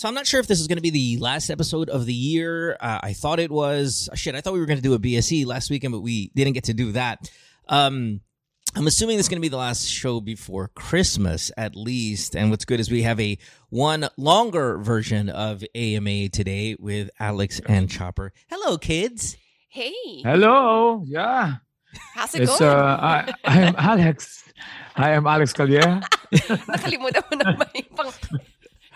So I'm not sure if this is going to be the last episode of the year. Uh, I thought it was. uh, Shit, I thought we were going to do a BSE last weekend, but we didn't get to do that. Um, I'm assuming this is going to be the last show before Christmas, at least. And what's good is we have a one longer version of AMA today with Alex and Chopper. Hello, kids. Hey, Hello. Yeah. how's it It's going? uh I I am Alex. I am Alex Calvier. Nakalimutan mo naman yung pang...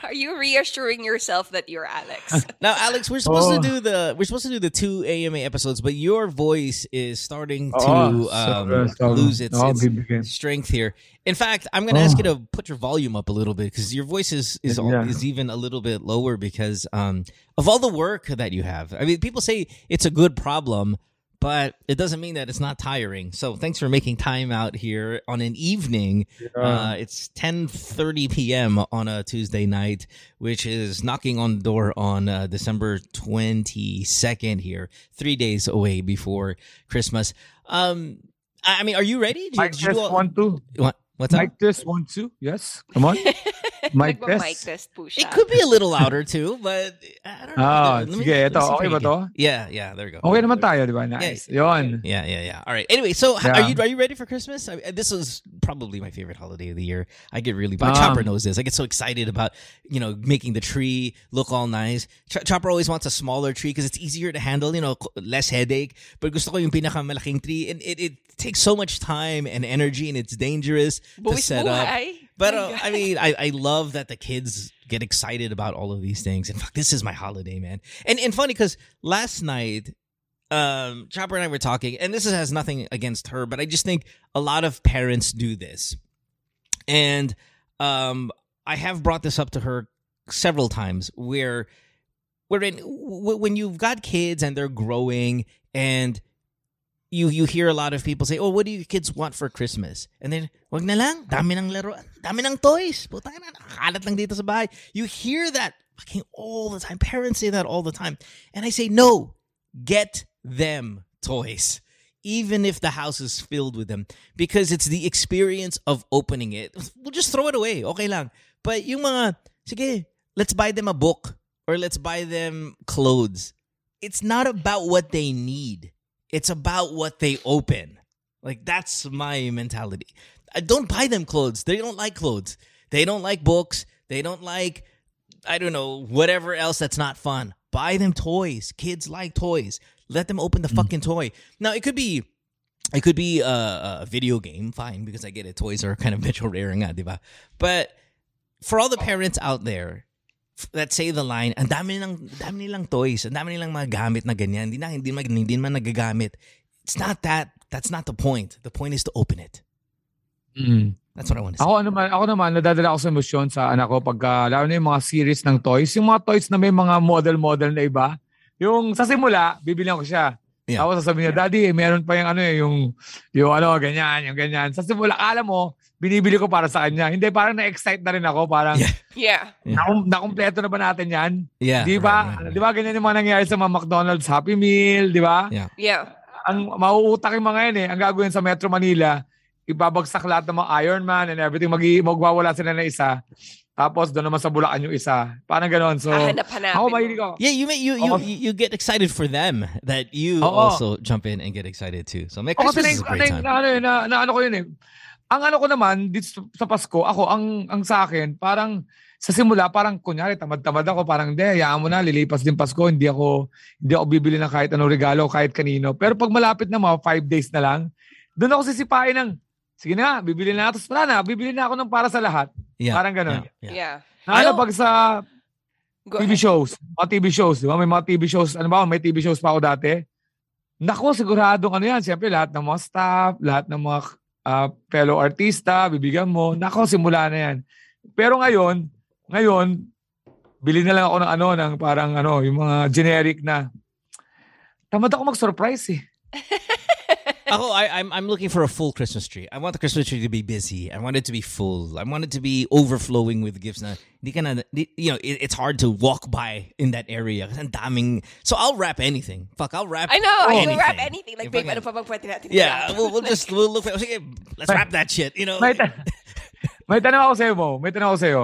Are you reassuring yourself that you're Alex? Now, Alex, we're supposed Oh. to do the we're supposed to do the two AMA episodes, but your voice is starting to Oh, um, sorry, sorry. lose its, Oh, its strength here. In fact, I'm going to ask Oh. you to put your volume up a little bit because your voice is is, Yeah. is even a little bit lower because um, of all the work that you have. I mean, people say it's a good problem, but it doesn't mean that it's not tiring. So, thanks for making time out here on an evening. Uh, it's 10:30 p.m. on a Tuesday night, which is knocking on the door on uh, December 22nd here, three days away before Christmas. Um, I I mean, are you ready? Did you- Mic did you do all- one two. What? What's up? Mic test one two. Yes. Come on. Mic Nagpa-mic test. test po It could be a little louder too, but I don't know. Ah, Let me- sige, me ito, okay ba to? Yeah, yeah, there we go. Okay naman tayo, di ba? Nice. Yon. Yeah, yeah, yeah. All right. Anyway, so Yeah. are you are you ready for Christmas? I, this is probably my favorite holiday of the year. I get really, but Um, Chopper knows this. I get so excited about you know making the tree look all nice. Ch- Chopper always wants a smaller tree because it's easier to handle. You know, less headache. But gusto ko yung pinakamalaking tree, and it, it takes so much time and energy, and it's dangerous to Buwis set up. But uh, I mean, I, I love that the kids get excited about all of these things. And fuck, this is my holiday, man. And and funny because last night, um, Chopper and I were talking, and this has nothing against her, but I just think a lot of parents do this. And um, I have brought this up to her several times where wherein w- when you've got kids and they're growing and you you hear a lot of people say, "Oh, what do your kids want for Christmas?" And then, "Wag na lang, dami ng laro, dami ng toys. Nakakalat lang dito sa bahay." You hear that fucking all the time. Parents say that all the time. And I say, "No, get them toys." Even if the house is filled with them because it's the experience of opening it. We'll just throw it away. Okay lang. But yung mga sige, let's buy them a book or let's buy them clothes. It's not about what they need. It's about what they open. Like that's my mentality. I don't buy them clothes. They don't like clothes. They don't like books. They don't like I don't know, whatever else that's not fun. Buy them toys. Kids like toys. Let them open the mm. fucking toy. Now it could be it could be a, a video game, fine, because I get it. Toys are kind of metro rare nga, di? But for all the parents out there that say the line, ang dami nilang, dami nilang toys, ang dami nilang mga gamit na ganyan, hindi na, hindi, mag, hindi naman nagagamit. It's not that. That's not the point. The point is to open it. Mm. That's what I want to say. Ako naman, ako naman, nadadala ako sa emosyon sa anak ko pagka, lalo na yung mga series ng toys. Yung mga toys na may mga model-model na iba. Yung sa simula, bibilihan ko siya. Yeah. Tapos sasabihin niya, Daddy, meron pa yung ano eh, yung, yung ano, ganyan, yung ganyan. Sa simula, alam mo, binibili ko para sa kanya. Hindi, parang na-excite na rin ako. Parang, Yeah. Yeah. nakum- nakumpleto na ba natin yan? Yeah. di ba? right, right, right. Di ba ganyan yung mga nangyayari sa mga McDonald's Happy Meal, di ba? Yeah. Yeah. Ang mauutak yung mga yan eh. Ang gagawin sa Metro Manila, ibabagsak lahat ng mga Iron Man and everything. Mag magwawala sila na isa. Tapos doon naman sa Bulacan yung isa. Parang ganon. So, Hahanap-hanapin ako mahilig ako. Yeah, you may, you, you you you get excited for them that you Oo. also jump in and get excited too. So kasi Christmas na, is a na, great na, time. ano, eh, na, na, ano ko yun eh. Ang ano ko naman, dito sa- sa Pasko, ako, ang, ang sa akin, parang, sa simula, parang kunyari, tamad-tamad ako, parang, hindi, hayaan mo na, lilipas din Pasko, hindi ako, hindi ako bibili ng kahit anong regalo, kahit kanino. Pero pag malapit na mga five days na lang, doon ako sisipain ng, sige na, bibili na, tapos wala na, bibili na ako ng para sa lahat. Yeah. Parang ganon. Yeah. yeah. Yeah. Na ano, Ayaw- pag sa Go TV ahead. shows, mga TV shows, di ba? May mga TV shows, ano ba, may TV shows pa ako dati. Nako, siguradong ano yan. Siyempre, lahat ng mga staff, lahat ng mga ah, fellow artista, bibigyan mo. Nako, simula na yan. Pero ngayon, ngayon, bili na lang ako ng ano, ng parang ano, yung mga generic na. Tamad ako mag-surprise eh. Ako, I, I'm I'm looking for a full Christmas tree. I want the Christmas tree to be busy. I want it to be full. I want it to be overflowing with gifts. Na, di ka na, di- you know, it, it's hard to walk by in that area. Kasi ang daming. So I'll wrap anything. Fuck, I'll wrap. I know. I anything. will wrap anything. Like, If babe, I ano can- pa bang pwede natin Yeah, i-wrap? we'll, we'll just we'll look. For, sige, let's wrap that shit. You know. May, ta- may tanong ako sa'yo mo. May tanong ako sa'yo.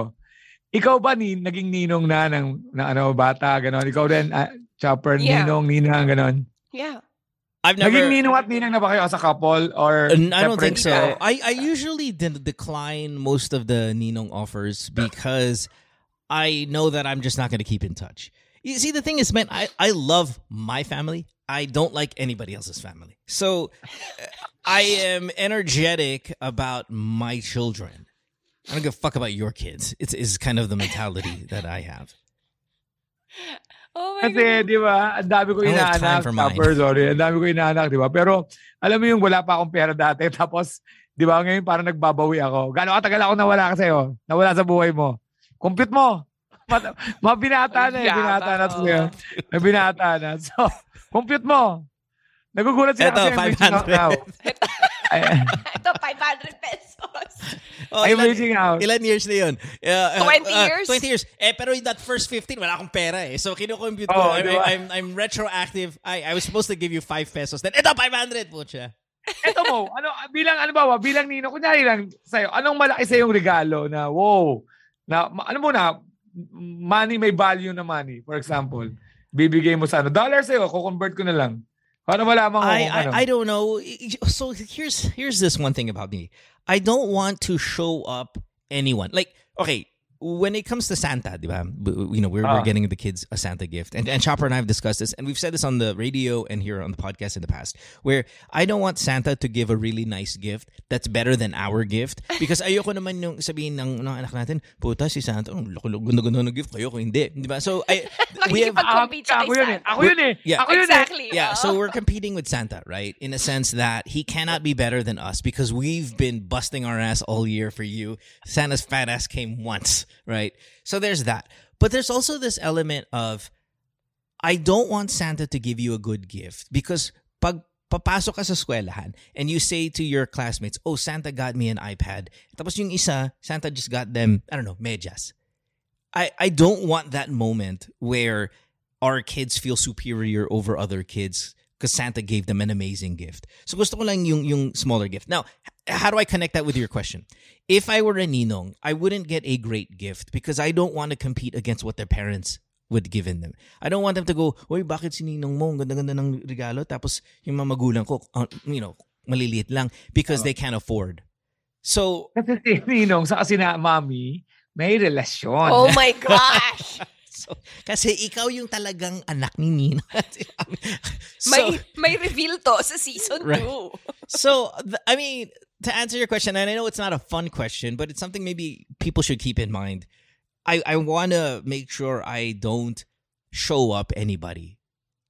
ikaw ba ni, naging ninong na ng, ng ano, bata, ganon? Ikaw din, ah, chopper, Yeah. ninong, ninang, ganon? Yeah. I've never. Naging ninong at ninang na ba kayo as a couple? Or I don't think so. I, I usually decline most of the Ninong offers because I know that I'm just not going to keep in touch. You see, the thing is, man, I, I love my family. I don't like anybody else's family. So uh, I am energetic about my children. I don't give a fuck about your kids. It's is kind of the mentality that I have. Oh my Kasi, God. di ba, ang dami ko inaanak, chopper, sorry, ang dami ko inaanak, di ba? Pero, alam mo yung wala pa akong pera dati, tapos, di ba, ngayon parang nagbabawi ako. Gano'ng katagal ako nawala ka sa'yo? Nawala sa buhay mo. Compute mo. Mat- mga binata na eh, binata na oh. sa'yo. May binata na. So, compute mo. Nagugulat sila Eto, kasi I'm reaching out now. 500. Ay, Ito, 500 pesos. Oh, I'm ilan- reaching out. Ilan years na yun? Uh, uh, 20 uh, years? 20 years. Eh, pero in that first 15, wala akong pera eh. So, kinukompute ko. Oh, I, di ba? I'm, I'm retroactive. I, I was supposed to give you 5 pesos. Then, ito, 500 po siya. Eto mo, ano, bilang, ano ba, bilang nino, kunyari lang sa'yo, anong malaki sa yung regalo na, wow, na, ano mo na, money may value na money, for example, bibigay mo sa ano, dollar sa'yo, kukonvert ko na lang. Para malaman ko I, ano. I, I don't know. So, here's here's this one thing about me. I don't want to show up anyone. Like, okay, when it comes to Santa, di ba? b- you know, we're, we're Ah. getting the kids a Santa gift. And, and Chopper and I have discussed this, and we've said this on the radio and here on the podcast in the past, where I don't want Santa to give a really nice gift that's better than our gift. Because ayoko naman yung sabihin ng, ng anak natin, puta si Santa, oh, laki- ganda-ganda ng gift, kayo ko hindi. Di ba? So, I, we have, Compete siya ako yun eh. Santa. Ako yun eh. Yeah. Ako yun Exactly. yeah, so we're competing with Santa, right? In a sense that he cannot be better than us because we've been busting our ass all year for you. Santa's fat ass came once, right? So there's that. But there's also this element of I don't want Santa to give you a good gift because pag papasok ka sa eskwelahan and you say to your classmates, "Oh, Santa got me an iPad." Tapos yung isa, Santa just got them, I don't know, medyas. I I don't want that moment where our kids feel superior over other kids because Santa gave them an amazing gift. So gusto ko lang yung, yung smaller gift. Now, how do I connect that with your question? If I were a ninong, I wouldn't get a great gift because I don't want to compete against what their parents would given them. I don't want them to go, Uy, bakit si ninong mo? Ang ganda-ganda ng regalo. Tapos yung mga magulang ko, uh, you know, maliliit lang because they can't afford. So, Kasi si Ninong sa kasi na mami, may relasyon. Oh my gosh. so kasi ikaw yung talagang anak ni Nino. so, may, may reveal to sa season 2. Right. so th- I mean, to answer your question, and I know it's not a fun question, but it's something maybe people should keep in mind. I I want to make sure I don't show up anybody.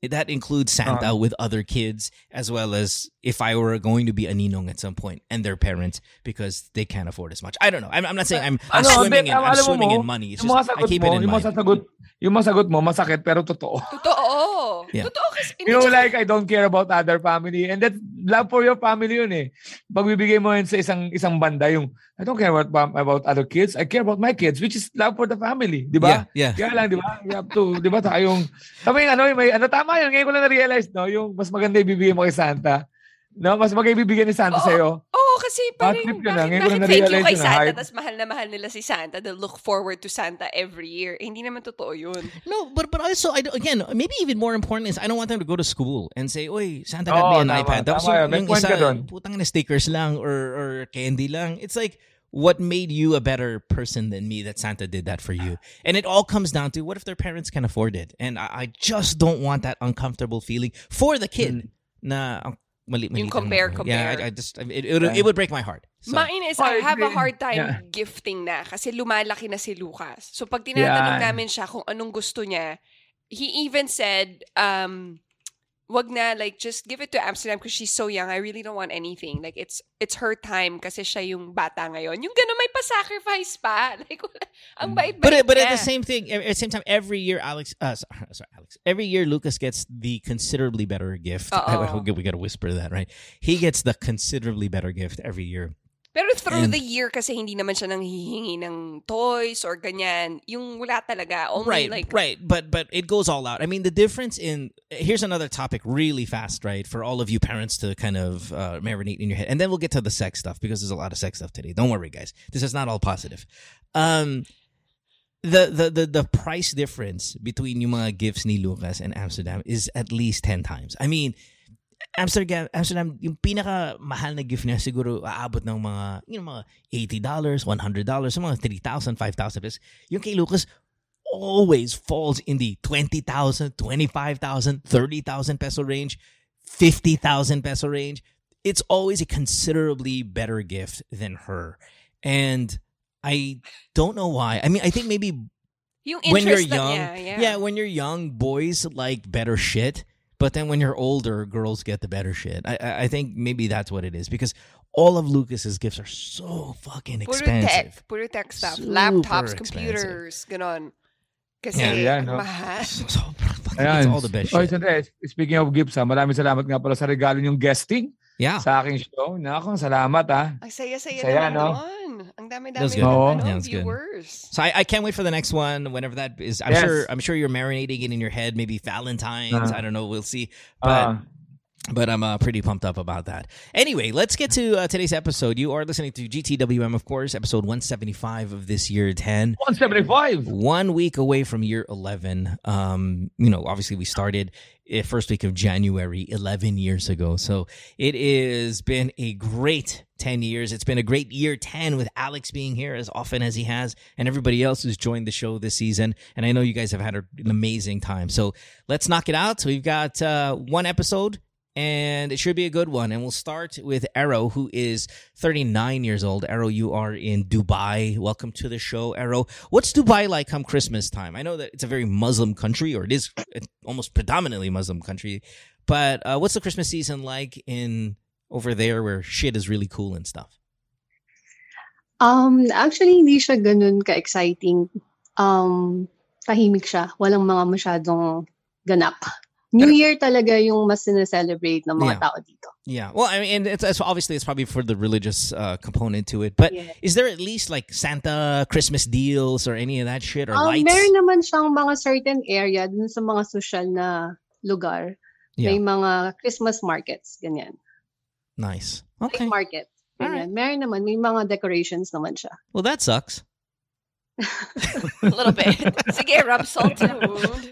That includes Santa with other kids, as well as if I were going to be a ninong at some point and their parents because they can't afford as much. I don't know. I'm, I'm not saying I'm, I'm Ano, swimming in Beth, I'm alam mo swimming mo, in money. It's yung mga just I sagot keep mo, it in yung mind. mga sagot, yung mga sagot mo, masakit pero totoo. Totoo. Yeah. Totoo kasi. You know, like, I don't care about other family. And that's love for your family yun eh. Pag bibigay mo yun sa isang isang banda, yung, I don't care about, about other kids. I care about my kids, which is love for the family. Di ba? Yeah, yeah. Kaya lang, di ba? You have to, di ba? Tayong, sabi yung ano, yung may, ano, tama yun. Ngayon ko lang na-realize, no? Yung mas maganda ibibigay mo kay Santa. No? Mas maganda ibibigay ni Santa Oo. sa'yo. Oo, kasi parang, bakit, ko bakit lang thank you na-realize kay. Santa, tas mahal na mahal nila si Santa, they look forward to Santa every year. Eh, hindi naman totoo yun. No, but but also I don't, again maybe even more important is I don't want them to go to school and say, "Oy, Santa got Oo, me an tama, iPad." Tapos tama yun. yung, yung isa, putang na stickers lang or or candy lang. It's like what made you a better person than me that Santa did that for you. And it all comes down to what if their parents can afford it? And I, I just don't want that uncomfortable feeling for the kid. Na ang mali, mali Yung compare, Yeah, compare. I, I just it, it, would- it would break my heart. So, Mine is, I have a hard time Yeah. gifting na kasi lumalaki na si Lucas. So pag tinatanong Yeah. namin siya kung anong gusto niya, he even said, um, wag na, like, just give it to Amsterdam because she's so young. I really don't want anything. Like, it's it's her time kasi siya yung bata ngayon. Yung gano'n may pa-sacrifice pa. Like, ang bait-bait but it- but at the same thing, at the same time, every year, Alex, uh, sorry, Alex, every year Lucas gets the considerably better gift. Uh-oh. we got to whisper that, right? He gets the considerably better gift every year. Pero through And- the year kasi hindi naman siya nang hihingi ng toys or ganyan. Yung wala talaga. Only right, like, right. But but it goes all out. I mean, the difference in here's another topic, really fast, right? For all of you parents to kind of uh, marinate in your head, and then we'll get to the sex stuff because there's a lot of sex stuff today. Don't worry, guys. This is not all positive. Um, the, the the the price difference between yung mga gifts ni Lucas and Amsterdam is at least 10 times. I mean, Amsterdam, Amsterdam, yung pinaka mahal na gift niya siguro aabot ng mga, you know, mga $80, $100, some mga 3,000, 5,000 pesos. Yung kay Lucas, always falls in the 20,000, 25,000, 30,000 peso range, 50,000 peso range. It's always a considerably better gift than her. And I don't know why. I mean, I think maybe when you're interest na young, yeah. when you're young, boys like better shit. But then when you're older, girls get the better shit. I I I think maybe that's what it is because all of Lucas's gifts are so fucking Puro expensive. tech, puro tech stuff. Super Laptops, computers, ganon. Kasi, Yeah, yeah, no. mahal. So, so fucking, Ayan. it's all the best Oy, shit. sandali. Speaking of gifts, ha, maraming salamat nga pala sa regalo yung guesting Yeah. sa aking show. Nako, salamat ha. Ang saya-saya Saya, naman no? nun. Ang dami-dami ng good. Oo. ano, Yeah, that's good. So I, I can't wait for the next one. Whenever that is, I'm Yes. sure I'm sure you're marinating it in your head. Maybe Valentine's. Uh. I don't know. We'll see. But Ah, but I'm uh, pretty pumped up about that. Anyway, let's get to uh, today's episode. You are listening to GTWM, of course, episode 175 of this year 10. 175. One week away from year 11. Um, you know, obviously we started uh, first week of January 11 years ago. So it has been a great 10 years. It's been a great year 10 with Alex being here as often as he has and everybody else who's joined the show this season. And I know you guys have had an amazing time. So let's knock it out. So we've got uh, one episode and it should be a good one. And we'll start with Arrow, who is 39 years old. Arrow, you are in Dubai. Welcome to the show, Arrow. What's Dubai like come Christmas time? I know that it's a very Muslim country, or it is almost predominantly Muslim country. But uh, what's the Christmas season like in over there, where shit is really cool and stuff? Um, actually, hindi siya ganun ka-exciting. Um, tahimik siya. Walang mga masyadong ganap. New Year talaga yung mas celebrate ng mga Yeah. tao dito. Yeah, well, I mean, and it's, it's obviously it's probably for the religious uh, component to it. But Yeah. is there at least like Santa Christmas deals or any of that shit or Um, lights? meron naman siyang mga certain area dun sa mga social na lugar. Yeah. May mga Christmas markets, ganyan. Nice. Night Okay. market. All Ganyan. Meron naman, may mga decorations naman siya. Well, that sucks. A little bit. Sige, rub salt to the wound.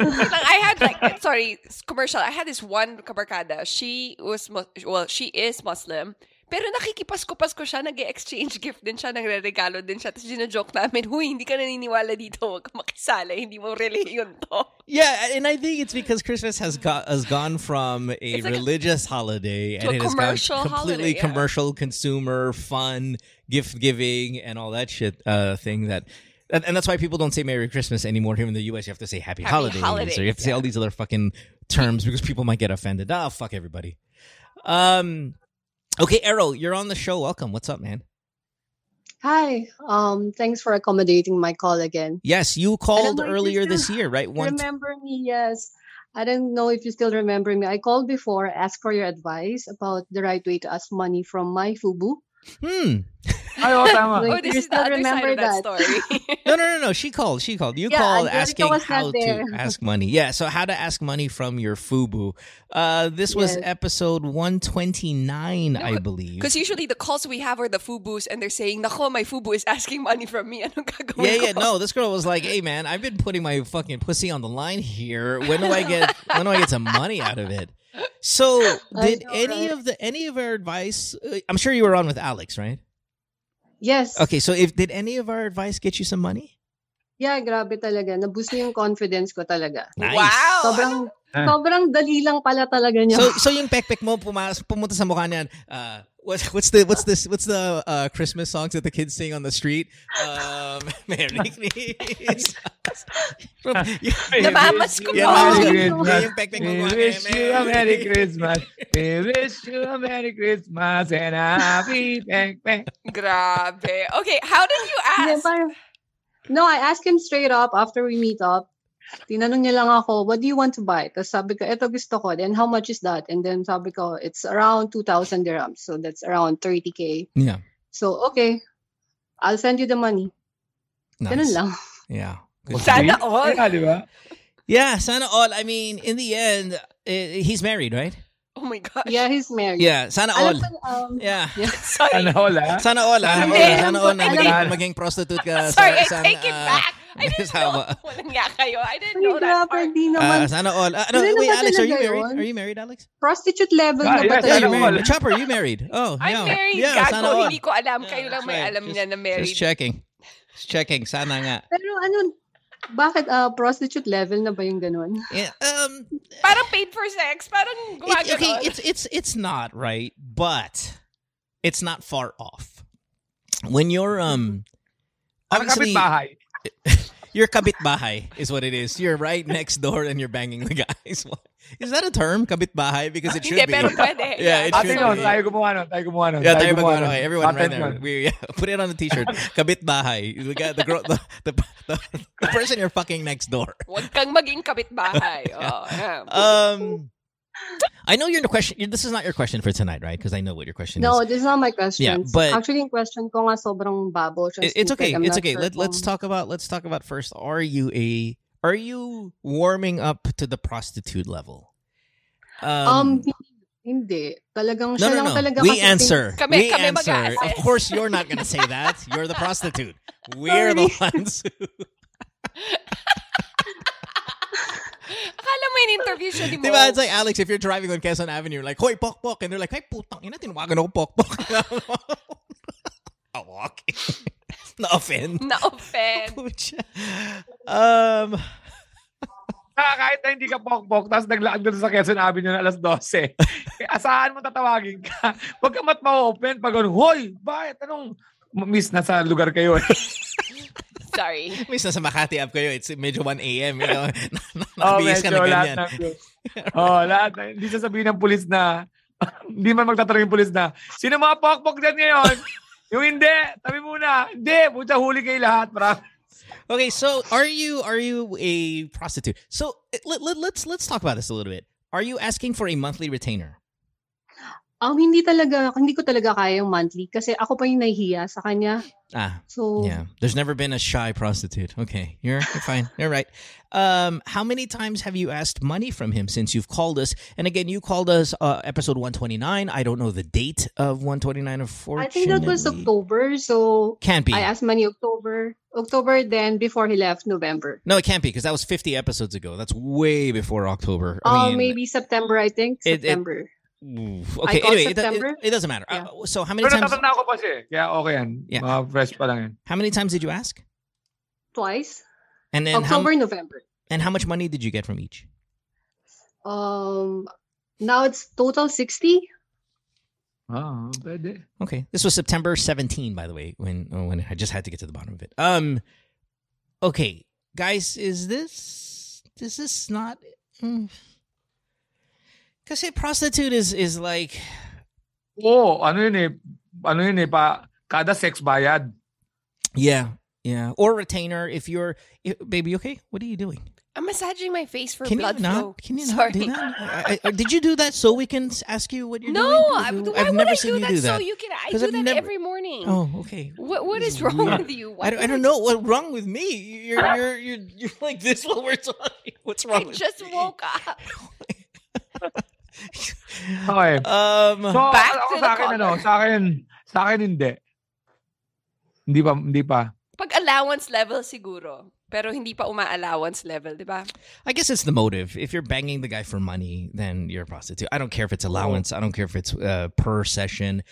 I had like, sorry, commercial. I had this one kabarkada. She was, well, she is Muslim. Pero nakikipasko-pasko siya, nag exchange gift din siya, nagre-regalo din siya. Tapos joke namin, huy, hindi ka naniniwala dito, huwag ka makisala, hindi mo religion to. Yeah, and I think it's because Christmas has got has gone from a like a- religious holiday and a it has gone completely holiday, yeah. commercial, consumer, fun, gift giving, and all that shit uh, thing that. And, that's why people don't say Merry Christmas anymore here in the U.S. You have to say Happy, Happy Holidays, or you have to say all these other fucking terms because people might get offended. Ah, fuck everybody. Um, okay, Errol, you're on the show. Welcome. What's up, man? Hi, um, thanks for accommodating my call again. Yes, you called earlier this year, right? One. remember me, yes. I don't know if you still remember me. I called before, asked for your advice about the right way to ask money from my FUBU. Hmm. Ay, oo, tama. Wait, Oh, this you is the still side remember of that, that? story. No, no, no, no. She called. She called. You Yeah, called Angelica asking how not to ask money. Yeah, so how to ask money from your FUBU. Uh, this was Yes. episode 129, No, I believe. Because usually the calls we have are the FUBUs and they're saying, Nako, my FUBU is asking money from me. Anong gagawin Yeah, ko? yeah, no. This girl was like, "Hey, man, I've been putting my fucking pussy on the line here. When do I get? when do I get some money out of it?" So, did know, any right? of the any of our advice? Uh, I'm sure you were on with Alex, right? Yes. Okay, so if did any of our advice get you some money? Yeah, grabe talaga. Naboost niya yung confidence ko talaga. Nice. Wow! Sobrang, Ah. sobrang dali lang pala talaga niya. So, so yung pekpek mo pumas, pumunta sa mukha niyan. Uh, what, what's the what's this what's the uh, Christmas songs that the kids sing on the street? Um, Merry Christmas. Namamas ko Yeah, po. namamas ko. Merry Yeah, yung pekpek We wish you a Merry Christmas. We wish you a Merry Christmas and a happy bang bang. Grabe. Okay, how did you ask? no, I asked him straight up after we meet up. Tinanong niya lang ako, what do you want to buy? Tapos sabi ko, eto gusto ko. Then how much is that? And then sabi ko, it's around 2,000 dirhams. So that's around 30k. Yeah, So, okay. I'll send you the money. Ganun lang. Yeah. Good. Sana all. Yeah, di ba? Yeah, sana all. I mean, in the end, eh, he's married, right? Oh my gosh. Yeah, he's married. Yeah, sana all. Alam um, Yeah. Sorry. Ano, wala? Sana all, ah. Hindi. Sana all na maging, Alam- maging prostitute ka. Sorry, I sa, take it ah, back. I didn't know. asawa. Walang nga kayo. I didn't know that grabe, part. di Ah, naman. sana all. Ah, no, Ano wait, Alex, are you married? yun? Are you married, Alex? prostitute level Ah, na ba yes, Yeah, you're tayo? married. Chopper, you married? Oh, I'm yeah. married. Yeah, sana all. hindi ko alam. Yeah, Kayo lang may right. alam Just- niya na married. Just checking. Just checking. Sana nga. Pero ano, bakit ah, prostitute level na ba yung ganun? Yeah, um, Parang paid for sex. Parang it- gumagano. okay, it's it's it's not right, but it's not far off. When you're um, Ang obviously kapitbahay. you're kabitbahay is what it is. You're right next door and you're banging the guys. Is that a term, kabitbahay? Because it should Hindi, be. pero pwede. Yeah, it Ate should no, be. tayo gumawa nun. Tayo gumawa nun. Yeah, tayo gumawa mag- nun. okay, everyone right there. yun. We, yeah, put it on the t-shirt. Kabitbahay. The, guy, the, girl, the, the, the, the person you're fucking next door. Huwag kang maging kapitbahay. Oh, yeah. Um, I know you're in the question. This is not your question for tonight, right? Because I know what your question No, is. No, this is not my question. Yeah, but- Actually, yung question ko nga sobrang babo. It- it's okay. I'm It's okay. sure Let, let's talk about let's talk about first. Are you a are you warming up to the prostitute level? Um, hindi. Talagang no, siya no, lang no. talaga We answer. Kami- we kami answer. mag-a-assess. Of course, you're not going to say that. You're the prostitute. We're the ones. Who, Akala mo in-interview siya ni Mo. diba? It's like Alex. If you're driving on Quezon Avenue, you're like, "Hoy, pok pok," and they're like, "Hey, putang ina, tinawagan ako pok pok." I'm walking. no offend. Na-offend. Pucha. um. Ah, kahit na hindi ka pokpok, tapos naglakad doon sa Quezon Avenue na alas 12. eh, asahan mo tatawagin ka. Huwag ka mat ma-open pag ano, Hoy, bakit? Anong miss na sa lugar kayo? eh?" Sorry. Minsan sa Makati app kayo, it's medyo 1 a.m. You know? oh, Nakabihis ka na medyo lahat ganyan. ng Oh, lahat. na- Hindi sasabihin ng pulis na, hindi man magtatanong yung pulis na, sino mga pokpok dyan ngayon? yung hindi, tabi muna. Hindi, puta huli kayo lahat. Para, Okay, so are you are you a prostitute? So let, let, let's let's talk about this a little bit. Are you asking for a monthly retainer? Um, hindi talaga, hindi ko talaga kaya yung monthly kasi ako pa yung nahihiya sa kanya. Ah, So, yeah. There's never been a shy prostitute. Okay, you're, you're fine. You're right. Um, how many times have you asked money from him since you've called us? And again, you called us uh, episode 129. I don't know the date of 129. or four. I think that was October. So, Can't be. I asked money October. October, then before he left, November. no, it can't be because that was 50 episodes ago. That's way before October. Oh, I mean, maybe September, I think. It- it- September. Oof. Okay, called anyway, it, it, it doesn't matter. Yeah. Uh, so how many pero times? natatanda ko pa siya. eh. Kaya okay yan. Yeah. Mga fresh pa lang yan. How many times did you ask? Twice. And then how, October, November. and how much money did you get from each? Um, now it's total 60. Ah, pwede. Okay, this was September 17, by the way. When oh, when I just had to get to the bottom of it. Um, okay, guys, is this This is this not? Because prostitute is is like Oh, ano yun eh. Ano yun eh, pa, kada sex bayad. yeah yeah or retainer if you're if, baby okay what are you doing I'm massaging my face for can blood you not flow. can you Sorry. not do that I, I, did you do that so we can ask you what you're No, doing No, why I've would never I seen do you that, do that so you can? I do I've that never- every morning. oh okay What What is wrong weird. with you? I don't, I don't know what's wrong with me. You're you're you're you're like this while we're talking. What's I wrong? I just woke up. Okay. Um. So, Back ako to sa the akin, ano, caller. sa akin, sa akin hindi. Hindi pa, hindi pa. Pag allowance level siguro. Pero hindi pa uma-allowance level, di ba? I guess it's the motive. If you're banging the guy for money, then you're a prostitute. I don't care if it's allowance. I don't care if it's uh, per session.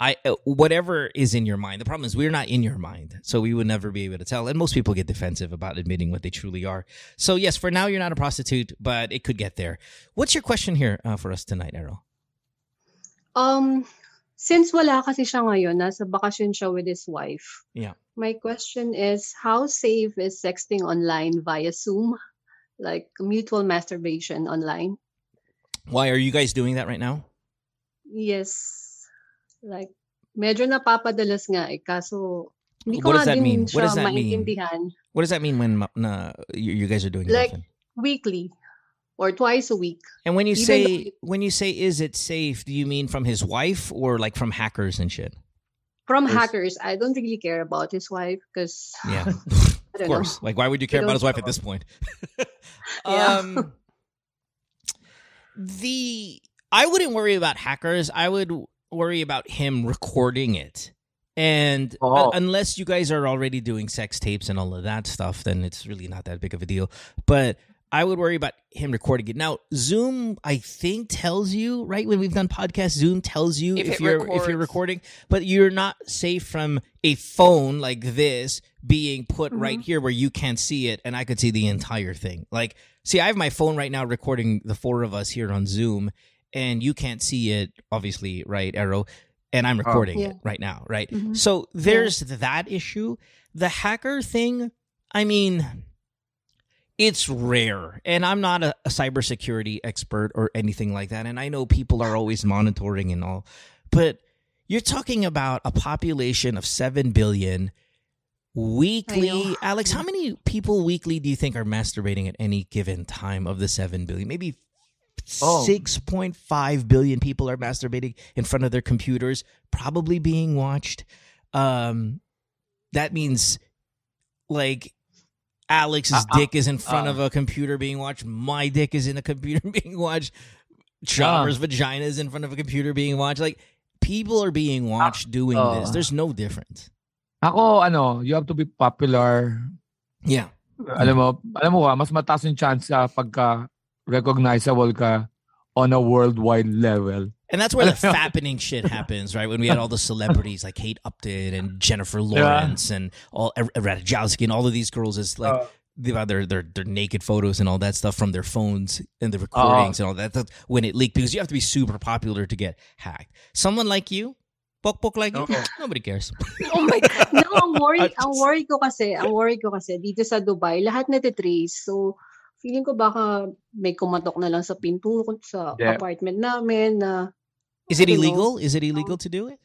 I uh, whatever is in your mind. The problem is we're not in your mind, so we would never be able to tell. And most people get defensive about admitting what they truly are. So yes, for now you're not a prostitute, but it could get there. What's your question here uh, for us tonight, Errol? Um, since wala kasi siya ngayon, nasa bakasyon siya with his wife. Yeah. My question is, how safe is sexting online via Zoom? Like mutual masturbation online? Why are you guys doing that right now? Yes. Like, medyo napapadalas nga eh. Kaso, hindi What does nga that din mean? What siya does that mean? maintindihan. What does that mean when ma- na, you, you guys are doing Like- often? Weekly. Or twice a week. And when you even say when you say is it safe, do you mean from his wife or like from hackers and shit? From Yes. hackers. I don't really care about his wife because, Yeah, I of don't course. Like, why would you care about his wife at this point? Yeah. um, the I wouldn't worry about hackers. I would worry about him recording it. And Oh. uh, unless you guys are already doing sex tapes and all of that stuff, then it's really not that big of a deal. But I would worry about him recording it. Now, Zoom, I think, tells you right when we've done podcasts. Zoom tells you If if, you're if you're recording, but you're not safe from a phone like this being put right here where you can't see it, and I could see the entire thing. Like, see, I have my phone right now recording the four of us here on Zoom, and you can't see it, obviously, right, Arrow? And I'm recording Yeah. it right now, right? Mhm. So there's that issue. The hacker thing, I mean, it's rare. And I'm not a, a cybersecurity expert or anything like that. And I know people are always monitoring and all, but you're talking about a population of 7 billion weekly. Alex, how many people weekly do you think are masturbating at any given time of the 7 billion? Maybe Oh. 6.5 billion people are masturbating in front of their computers, probably being watched. Um, that means like Alex's Uh, uh, dick is in front uh. of a computer being watched. My dick is in a computer being watched. Chopper's vagina is in front of a computer being watched. Like people are being watched doing uh. this. There's no difference. Ako, ano, you have to be popular. Yeah. Alam mo, alam mo ka, mas mataas yung chance sa pagka recognizable ka on a worldwide level. And that's where the fappening shit happens, right? When we had all the celebrities like Kate Upton and Jennifer Lawrence and all Er- Ratajkowski and all of these girls is like Uh. they their, their their naked photos and all that stuff from their phones and the recordings and all that. That's when it leaked because you have to be super popular to get hacked. Someone like you, pok pok like you, Oo. nobody cares. Oh my God. No, ang worry, At- ang worry ko kasi, ang worry ko kasi dito sa Dubai, lahat natitrace. So, feeling ko baka may kumatok na lang sa pinto ko sa Yeah. apartment namin na Is it I don't know. illegal? Is it illegal to do it?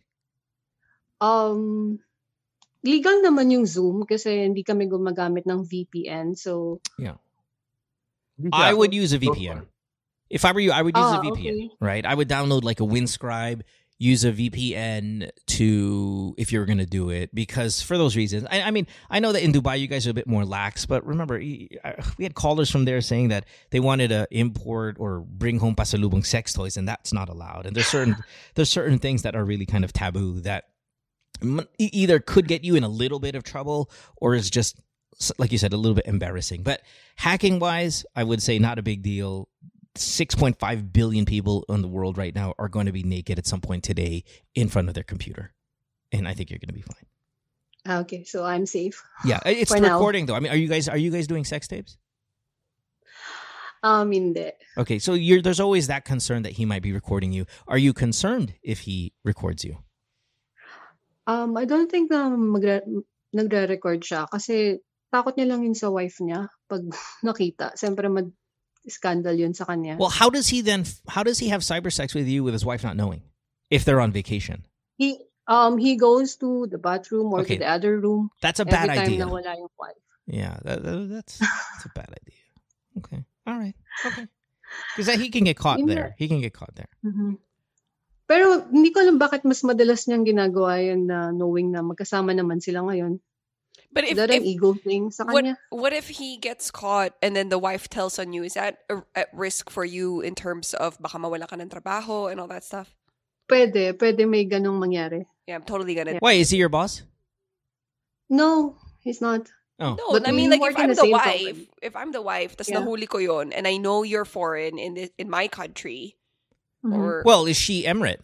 um legal naman yung Zoom kasi hindi kami gumagamit ng VPN. So, I would use a VPN. If I were you, I would use Ah, a VPN. okay. Right? I would download like a Winscribe, use a VPN to if you're gonna do it because for those reasons. I, I mean, I know that in Dubai you guys are a bit more lax, but remember, uh, we had callers from there saying that they wanted to import or bring home pasalubong sex toys, and that's not allowed. And there's certain there's certain things that are really kind of taboo that either could get you in a little bit of trouble or is just like you said a little bit embarrassing but hacking wise i would say not a big deal 6.5 billion people in the world right now are going to be naked at some point today in front of their computer and i think you're going to be fine okay, so I'm safe. yeah it's the now. recording though i mean are you guys are you guys doing sex tapes Um, hindi. okay so you're there's always that concern that he might be recording you are you concerned if he records you Um, I don't think na magre- nagre-record siya kasi takot niya lang yun sa wife niya pag nakita. Siyempre, mag-scandal yun sa kanya. well how does he then how does he have cyber sex with you with his wife not knowing if they're on vacation he, um, he goes to the bathroom or Okay. to the other room that's a bad idea. Yeah, that, that- that's that's a bad idea. Okay, all right, okay. Because he can get caught Yun there. He can get caught there. Mhm. Pero hindi ko alam bakit mas madalas niyang ginagawa yun na knowing na magkasama naman sila ngayon. But Is if, that if an ego thing sa what kanya? what if he gets caught and then the wife tells on you? Is that a, at risk for you in terms of baka mawala ka ng trabaho and all that stuff? Pwede, pwede may ganong mangyari. Yeah, I'm totally gonna. Why is he your boss? No, he's not. Oh, No, But I mean like if I'm the the, wife, company. if I'm the wife, tas Yeah. nahuli ko yon, and I know you're foreign in this, in my country, Mhm. or well, is she Emirate?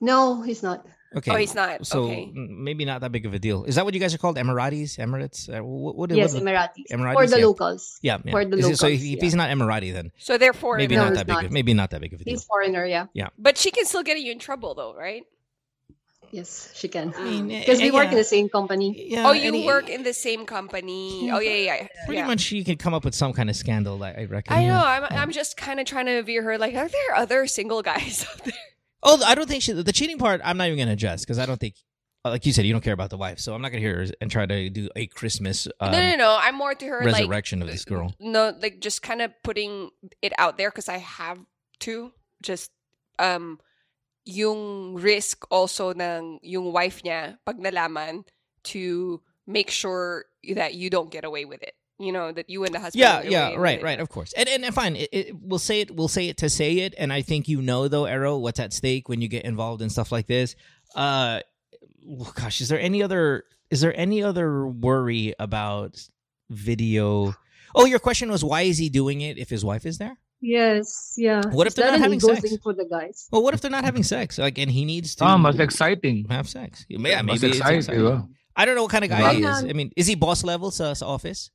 No, he's not. Okay, oh, he's not. so okay, mm, maybe not that big of a deal. Is that what you guys are called? Emiratis, Emirates? Uh, what, what, yes, what- Emiratis. Emiratis, For the yeah. locals. yeah, yeah. for the locals. it- so locals, if, if yeah. he's not Emirati, then so therefore, maybe No, not he's that big. Of, maybe not that big of a deal. He's foreigner, yeah. Yeah. but she can still get you in trouble though, right? Yes, she can. I mean, Because we eh, work in the same company. Yeah, oh, you and he- work in the same company. Oh yeah, yeah, yeah. Pretty yeah. much, you could come up with some kind of scandal. I, I reckon. I yeah. know. I'm, I'm just kind of trying to veer her. Like, are there other single guys out there? Oh, I don't think she, the cheating part. I'm not even gonna address because I don't think, like you said, you don't care about the wife. So I'm not gonna hear her and try to do a Christmas um, no, no, no. I'm more to her like resurrection of this girl. no, like just kind of putting it out there because I have to. Just um, yung risk also ng yung wife niya pag nalaman to make sure that you don't get away with it you know that you and the husband. Yeah, are yeah, away right, right, of course, and and, and fine. It, it, we'll say it. We'll say it to say it, and I think you know though, Arrow, what's at stake when you get involved in stuff like this. Uh, well, gosh, is there any other? Is there any other worry about video? Oh, your question was why is he doing it if his wife is there? Yes, yeah. What if Is they're not having sex? for the guys? Well, what if they're not having sex? Like, and he needs to Ah, mas exciting. have sex. Yeah, mas maybe it's exciting, exciting. I don't know what kind of guy he is. I mean, is he boss level sa, sa office?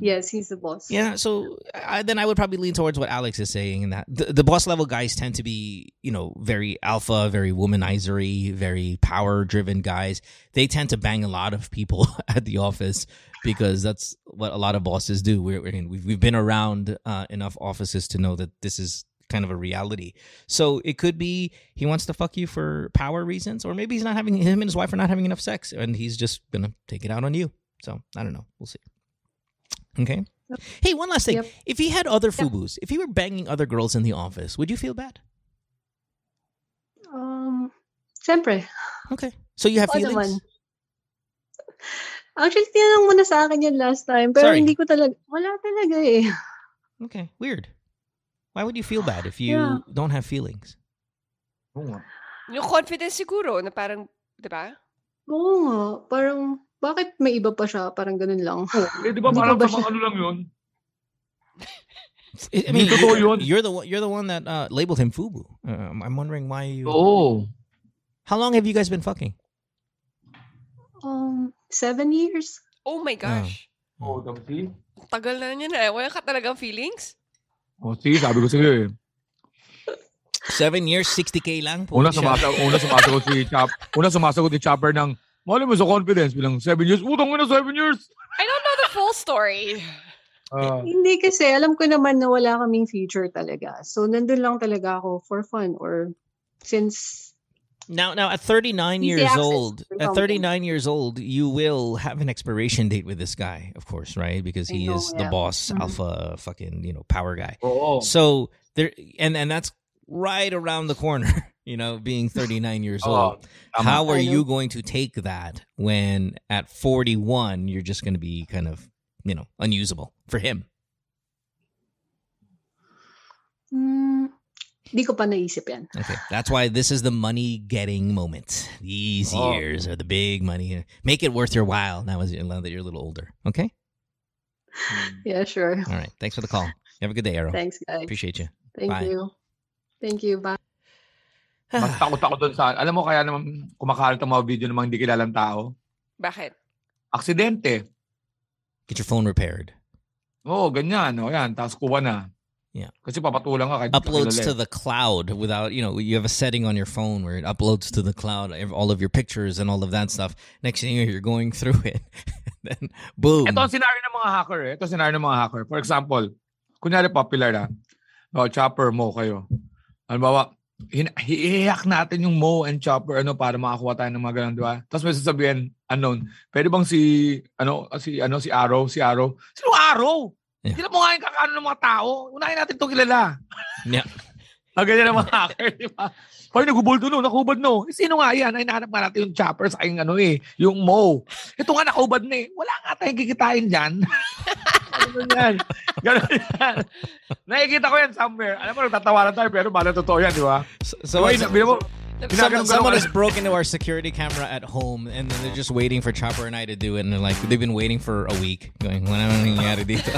Yes, he's the boss. Yeah, so I, then I would probably lean towards what Alex is saying in that the, the boss level guys tend to be, you know, very alpha, very womanizery, very power driven guys. They tend to bang a lot of people at the office because that's what a lot of bosses do. We're, we're we've we've been around uh, enough offices to know that this is kind of a reality. So it could be he wants to fuck you for power reasons, or maybe he's not having him and his wife are not having enough sex, and he's just gonna take it out on you. So I don't know. We'll see. Okay. Yep. Hey, one last thing. Yep. If he had other fubus, if he were banging other girls in the office, would you feel bad? Um, siyempre. Okay. So you have Oo feelings? naman. Actually, tinanong mo na sa akin yun last time. Pero Sorry. hindi ko talaga, wala talaga eh. Okay. Weird. Why would you feel bad if you Yeah. don't have feelings? Oo nga. Yung confidence siguro na parang, di ba? Oo nga, parang, bakit may iba pa siya? Parang ganun lang. Eh, di ba Hindi parang ba siya- ano lang yun? I mean, totoo you're, yun. you're the one. You're the one that uh, labeled him fubu. Uh, I'm wondering why you. Oo. How long have you guys been fucking? Um, seven years? Oh my gosh. Oo, tamsi. Tagal na niya na. Wala ka talagang feelings? Oh, see, sabi ko sa'yo eh. Seven years, 60k lang. Una Pucha. sumasagot, una sumasagot si Chop. Una sumasagot ni Chopper ng Mali mo sa confidence bilang 7 years. Utang mo na 7 years. I don't know the full story. Ah, Hindi kasi, alam ko naman na wala kaming future talaga. So, nandun lang talaga ako for fun or since Now, now at 39 years old, at 39 years old, you will have an expiration date with this guy, of course, right? Because he know, is the yeah. boss, Mhm. alpha, fucking, you know, power guy. oo. So there, and and that's right around the corner. You know, being 39 years Oo. old. Tama. How are you going to take that when at 41 you're just going to be kind of, you know, unusable for him? Hmm, di ko pa naisip yan. Okay, that's why this is the money getting moment. These Oh. years are the big money. Make it worth your while now, as now that you're a little older. Okay. Yeah, sure. All right. Thanks for the call. Have a good day, Arrow. Thanks, guys. Appreciate you. Thank Bye. you. Thank you. Bye. Mas takot ako doon sa, alam mo kaya naman kumakalat ang mga video ng mga hindi kilalang tao? Bakit? Aksidente. Get your phone repaired. Oo, ganyan. O yan, tapos kuha na. Yeah. Kasi papatulang ka. kahit Uploads to eh. the cloud without, you know, you have a setting on your phone where it uploads to the cloud all of your pictures and all of that stuff. Next thing you know, you're going through it. then, boom. Ito ang scenario ng mga hacker eh. Ito ang scenario ng mga hacker. For example, kunyari popular na, no, Chopper, Mo kayo. Halimbawa, hin- i-hack natin yung Mo and Chopper ano para makakuha tayo ng mga ganun, di ba? Tapos may sasabihin, unknown, pwede bang si, ano, si, ano, si Arrow, si Arrow? Sino Arrow? Yeah. Hindi mo nga yung kakano ng mga tao. Unahin natin itong kilala. Yeah. Ang ganyan ng mga hacker, di ba? Hoy, nagubulto no, nakubad no. Eh, sino nga yan? Ay, nahanap nga natin yung chopper sa aking ano eh, yung Mo. Ito nga nakubad na eh. Wala nga tayong kikitain dyan. Ganun yan. Ganun yan. Nakikita ko yan somewhere. Alam mo, nagtatawanan tayo pero bala totoo yan, di ba? So, So, so, Diba, sabi mo, Someone, someone has broken into our security camera at home and then they're just waiting for Chopper and I to do it and they're like they've been waiting for a week going wala nang nangyayari dito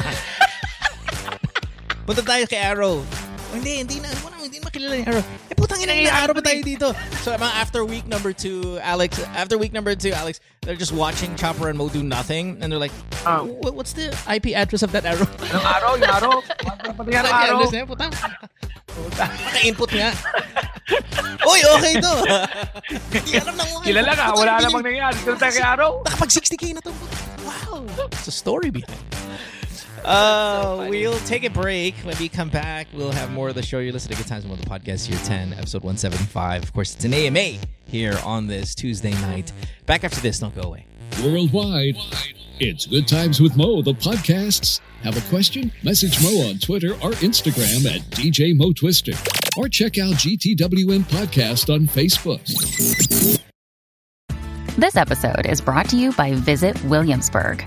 punta tayo kay Arrow hindi hindi na. Wala hindi na makilala ni Arrow eh putang ina ni Arrow pa tayo dito. So mga after week number two Alex after week number two Alex they're just watching Chopper and Mo do nothing and they're like Ah. What's the IP address of that Arrow? Anong araw, yung araw. Pati yan ang IP araw. address niya puta Paka-input nga Uy, okay to. Hindi alam ng mga. Kilala ka, wala namang nangyari. Kung tayo kay araw. Nakapag 60k na to. Wow. It's a story behind it. Uh, we'll take a break. When we come back, we'll have more of the show. You're listening to Good Times with the Podcast, year 10, episode 175. Of course, it's an AMA here on this Tuesday night. Back after this, don't go away. Worldwide, it's Good Times with Mo, the podcasts. Have a question? Message Mo on Twitter or Instagram at DJ Mo Twister. Or check out GTWM Podcast on Facebook. This episode is brought to you by Visit Williamsburg.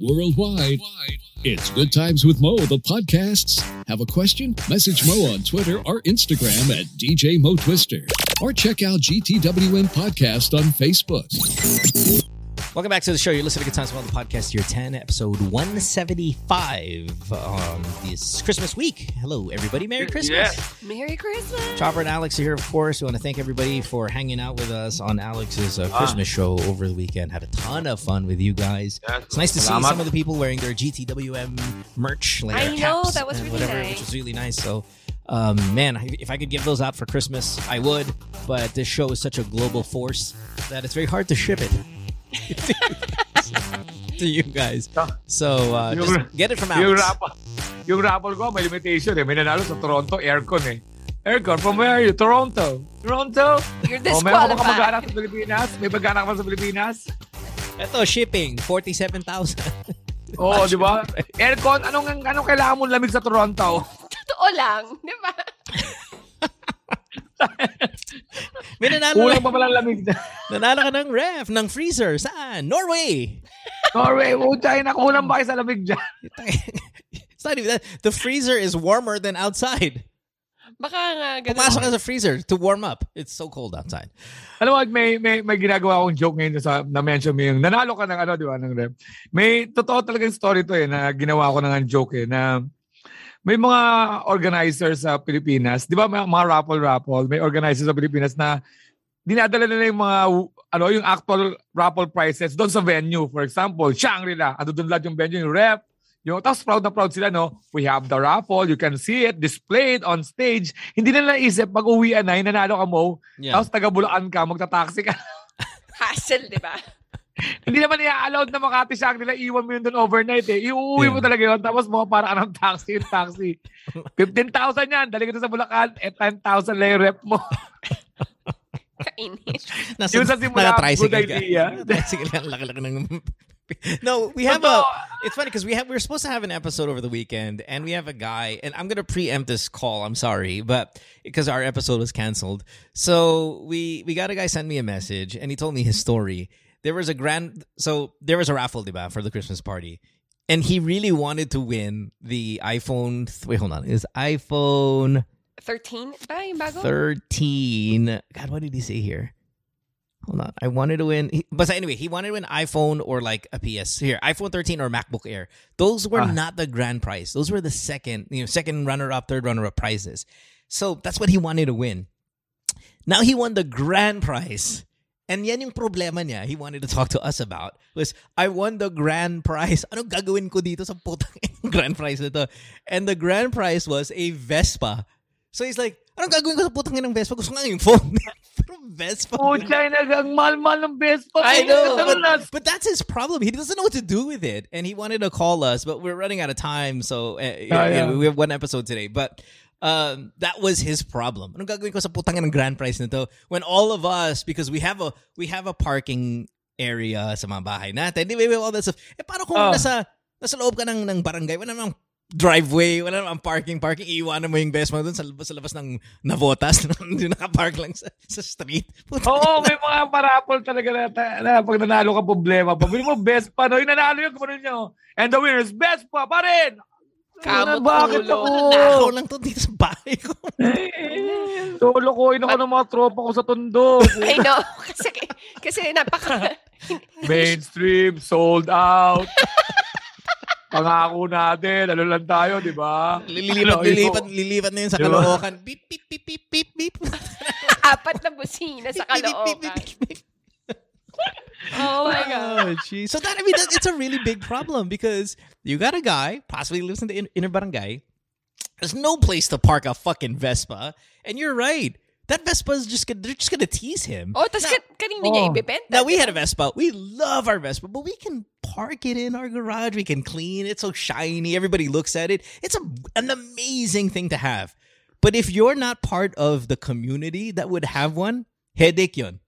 Worldwide, it's Good Times with Mo, the podcasts. Have a question? Message Mo on Twitter or Instagram at DJ Mo Twister. Or check out GTWM Podcast on Facebook. Welcome back to the show. You're listening to Good Times on the podcast, year 10, episode 175 on this Christmas week. Hello, everybody. Merry Christmas. Yes. Merry Christmas. Chopper and Alex are here, of course. We want to thank everybody for hanging out with us on Alex's uh, Christmas show over the weekend. Had a ton of fun with you guys. Yes. It's nice to see Salamat. some of the people wearing their GTWM merch, like I know, caps that was really whatever, nice. which was really nice. So, um, man, if I could give those out for Christmas, I would. But this show is such a global force that it's very hard to ship it to you guys. So uh, Yung- just get it from Yung Alex. raffle, yung raffle ko, may limitation eh. May nanalo sa Toronto, aircon eh. Aircon, from where are you? Toronto. Toronto? You're Oh, meron ka disqualified. mag-anak sa Pilipinas? May mag-anak ka sa Pilipinas? Ito, shipping, 47,000. Oo, di ba? Aircon, anong, anong kailangan mong lamig sa Toronto? Totoo lang. Di ba? May nanalo, Kulang pa palang lamig na. nanalo ka ng ref, ng freezer. Saan? Norway! Norway, oh, China, kulang ba kayo sa lamig dyan? It's not even that. The freezer is warmer than outside. Baka nga ganun. Pumasok ka sa freezer to warm up. It's so cold outside. Alam mo, may, may, may ginagawa akong joke ngayon sa, na-mention mo yung nanalo ka ng ano, di ba, ng rep. May totoo talagang story to eh, na ginawa ko ng joke eh, na may mga organizers sa Pilipinas, di ba, may mga raffle-raffle, may organizers sa Pilipinas na dinadala nila yung mga, ano, yung actual raffle prices doon sa venue. For example, Shangri-La, ando doon lahat yung venue, yung rep, yung, tapos proud na proud sila, no? We have the raffle, you can see it displayed on stage. Hindi na naisip, pag uwian na, nanalo ka mo, Yeah. tapos taga Bulacan ka, magta-taxi ka. Hassle, di ba? Hindi naman i-allowed na Makati Shangri-La, iwan mo yun doon overnight eh. Iuwi mo Yeah. talaga yun, tapos mo para ka ng taxi, yung taxi. 15,000 yan, dali ka sa Bulacan, eh 10,000 lang yung rep mo. Kainis. Nasa, Yung sa simula, good ka. idea. Naka-tricycle ka. Laki-laki ng... No, we have a. It's funny because we have we're supposed to have an episode over the weekend, and we have a guy, and I'm gonna preempt this call. I'm sorry, but because our episode was canceled, so we we got a guy send me a message, and he told me his story. There was a grand, so there was a raffle deba for the Christmas party, and he really wanted to win the iPhone. Wait, hold on, is iPhone 13 ba yung bago? 13. God, what did he say here? Hold on. I wanted to win. He, but anyway, he wanted to win iPhone or like a PS. Here, iPhone 13 or MacBook Air. Those were Ah. not the grand prize. Those were the second, you know, second runner up, third runner up prizes. So that's what he wanted to win. Now he won the grand prize. And yan yung problema niya he wanted to talk to us about was I won the grand prize. Ano gagawin ko dito sa putang grand prize na to? And the grand prize was a Vespa. So he's like, anong gagawin ko sa putang inang Vespa? Gusto nga yung phone. Pero Vespa. Oh, China, ang mahal-mahal ng Vespa. I know, but, but that's his problem. He doesn't know what to do with it, and he wanted to call us, but we're running out of time. So uh, yeah, yeah. we have one episode today, but um, that was his problem. Anong gagawin ko sa putang ng grand prize nito? When all of us, because we have a we have a parking area sa mga bahay natin, di ba? We have all that stuff. Eh, paano kung Ah. nasa nasa loob ka ng, ng barangay, wala namang driveway, wala namang parking, parking, iiwanan mo yung best mo dun sa, sa labas ng navotas, hindi nakapark lang sa, sa street. Putang Oo, may mga parapol talaga na, na pag nanalo ka problema. Pag mo Vespa, no? yung nanalo yun, kumano nyo. And the winner is Vespa pa rin. Kamot Bakit ulo. ako? Nakaw lang to dito sa bahay ko. Solo ko, ino ko ng mga tropa ko sa tondo. I know. Kasi, kasi napaka... Mainstream, sold out. Pangako natin, ano lang tayo, di ba? Lilipat, Ano, lilipat, lilipat na yun sa Diba? Caloocan. Beep, beep, beep, beep, beep, beep. apat na busina sa Beep, beep, beep, Caloocan. beep, beep. Oh my ah, God. Oh. So that, I mean, that, it's a really big problem because you got a guy, possibly lives in the in- inner barangay. There's no place to park a fucking Vespa. And you're right. That Vespa is just gonna, they're just gonna tease him. Oh, tas ka, kanina niya ibibenta. Now we had a Vespa. We love our Vespa, but we can park it in our garage. We can clean it. It's so shiny. Everybody looks at it. It's a, an amazing thing to have. But if you're not part of the community that would have one, headache yun.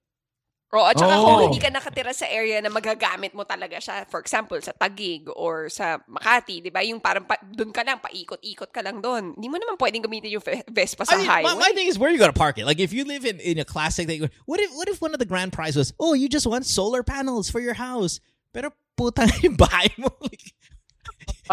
O, at saka Oh. kung hindi ka nakatira sa area na magagamit mo talaga siya, for example, sa Taguig or sa Makati, di ba? Yung parang pa, doon ka lang, paikot-ikot ka lang doon. Hindi mo naman pwedeng gamitin yung Ve- Vespa sa I mean, my, highway. my thing is where you gotta park it. Like if you live in, in a classic thing, what if what if one of the grand prize was, oh, you just want solar panels for your house? Pero puta yung bahay mo. Like,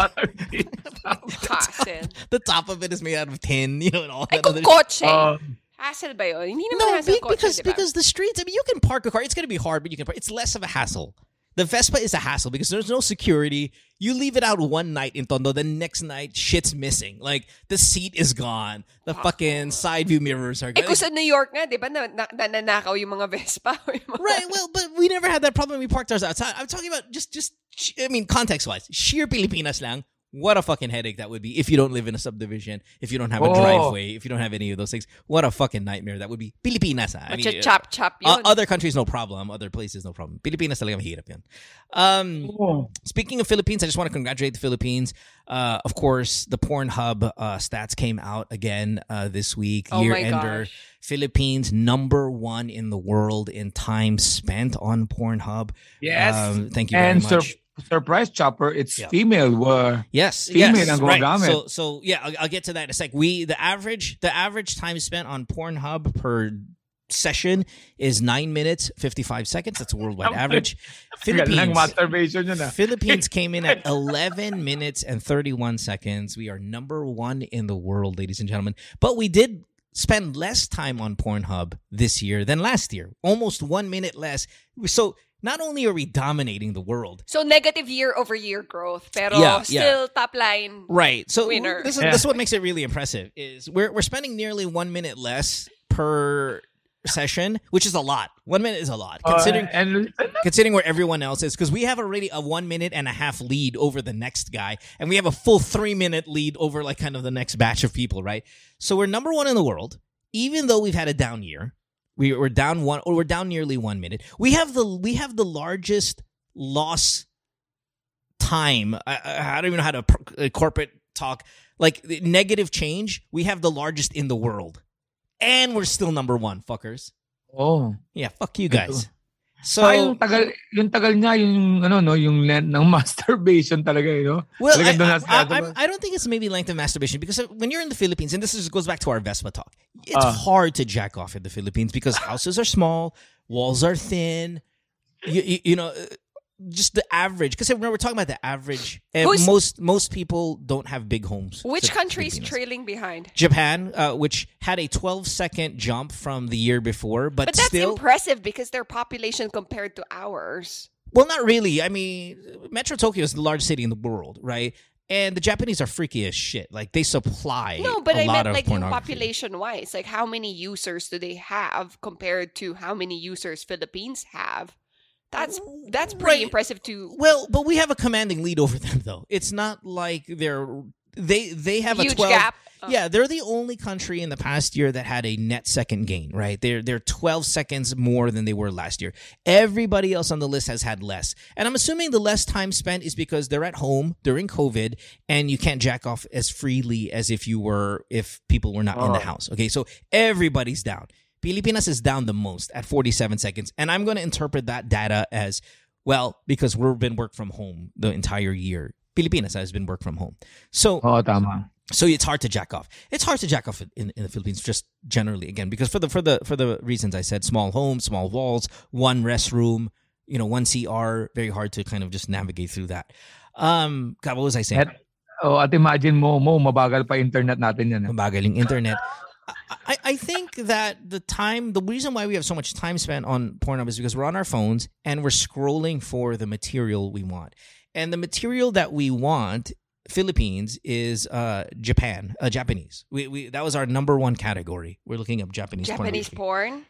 Hassle. the top of it is made out of tin, you know, and all Ay, that kung other kotse. Oh. Hassle ba yun? Hindi naman No, hassle be- kotse, because because the streets. I mean, you can park a car. It's gonna be hard, but you can. Park. It's less of a hassle. The Vespa is a hassle because there's no security. You leave it out one night in Tondo, the next night shit's missing. Like the seat is gone, the fucking side view mirrors are Eh gone. kung sa New York nga, di ba, na, na, nananakaw yung mga Vespa. Yung mga- right. Well, but we never had that problem. We parked ours outside. I'm talking about just just. I mean, context wise, sheer Pilipinas lang. What a fucking headache that would be if you don't live in a subdivision, if you don't have a Oh. driveway, if you don't have any of those things. What a fucking nightmare that would be. Pilipinas. ah. I mean, Matcha uh, chop-chop Uh, yun. other countries, no problem. Other places, no problem. Pilipinas talaga mahirap yan. Um, Oh. speaking of Philippines, I just want to congratulate the Philippines. Uh, of course, the Pornhub uh, stats came out again uh, this week. Oh Year my ender. gosh. Philippines number one in the world in time spent on Pornhub. Yes. Um, thank you very and sur- much. Surprise chopper, it's Yeah. female. Were Yes, Female yes, right. So, so yeah, I'll, I'll get to that. It's like we the average the average time spent on Pornhub per session is nine minutes fifty five seconds. That's a worldwide average. Philippines. Philippines masturbation yun ah. Philippines came in at 11 minutes and 31 seconds. We are number one in the world, ladies and gentlemen. But we did spend less time on Pornhub this year than last year, almost one minute less. So not only are we dominating the world, So, negative year-over-year growth. Pero Yeah, yeah. still top line. Right. So Winner. this is Yeah. this is what makes it really impressive is we're we're spending nearly one minute less per session, which is a lot. One minute is a lot Uh, considering and considering where everyone else is because we have already a one minute and a half lead over the next guy and we have a full three minute lead over like kind of the next batch of people right so we're number one in the world even though we've had a down year we, we're down one or we're down nearly one minute. We have the we have the largest loss time. I, I don't even know how to uh, corporate talk. Like negative change we have the largest in the world. And we're still number one fuckers. Oh. yeah fuck you guys so yung tagal, yung tagal niya, yung ano no, yung length ng masturbation talaga, eh, no? Well, I, I, I. I don't think it's maybe length of masturbation because when you're in the Philippines, and this is, goes back to our Vespa talk, it's Uh. hard to jack off in the Philippines because houses are small, walls are thin. You, you, you know, just the average. Because we're talking about the average, eh, Who's- most most people don't have big homes. Which Phil- country is trailing behind? Japan, uh, which had a 12 second jump from the year before, but, But that's still, impressive because their population compared to ours. Well, not really. I mean, Metro Tokyo is the largest city in the world, right? And the Japanese are freaky as shit. Like they supply No, but a I lot meant like population wise. Like how many users do they have compared to how many users Philippines have? That's that's pretty Right. impressive too. Well, but we have a commanding lead over them, though. It's not like they're they they have Huge a twelve. gap. Oh. Yeah, they're the only country in the past year that had a net second gain. Right, they're they're twelve seconds more than they were last year. Everybody else on the list has had less, and I'm assuming the less time spent is because they're at home during COVID and you can't jack off as freely as if you were if people were not in the Oh. house. Okay, so everybody's down. Pilipinas is down the most at 47 seconds, and I'm going to interpret that data as well because we've been work from home the entire year. Pilipinas has been work from home, so Oo, tama. so it's hard to jack off. It's hard to jack off in, in the Philippines, just generally again because for the for the for the reasons I said, small home, small walls, one restroom, you know, one CR, very hard to kind of just navigate through that. Um, God, what was I saying? At, oh, at imagine mo, mo, mabagal pa internet natin yan. eh. Mabagal yung internet. I, I think that the time, the reason why we have so much time spent on Pornhub is because we're on our phones and we're scrolling for the material we want. And the material that we want, Philippines, is uh, Japan, uh, Japanese. We, we that was our number one category. We're looking up Japanese, Japanese pornography. porn.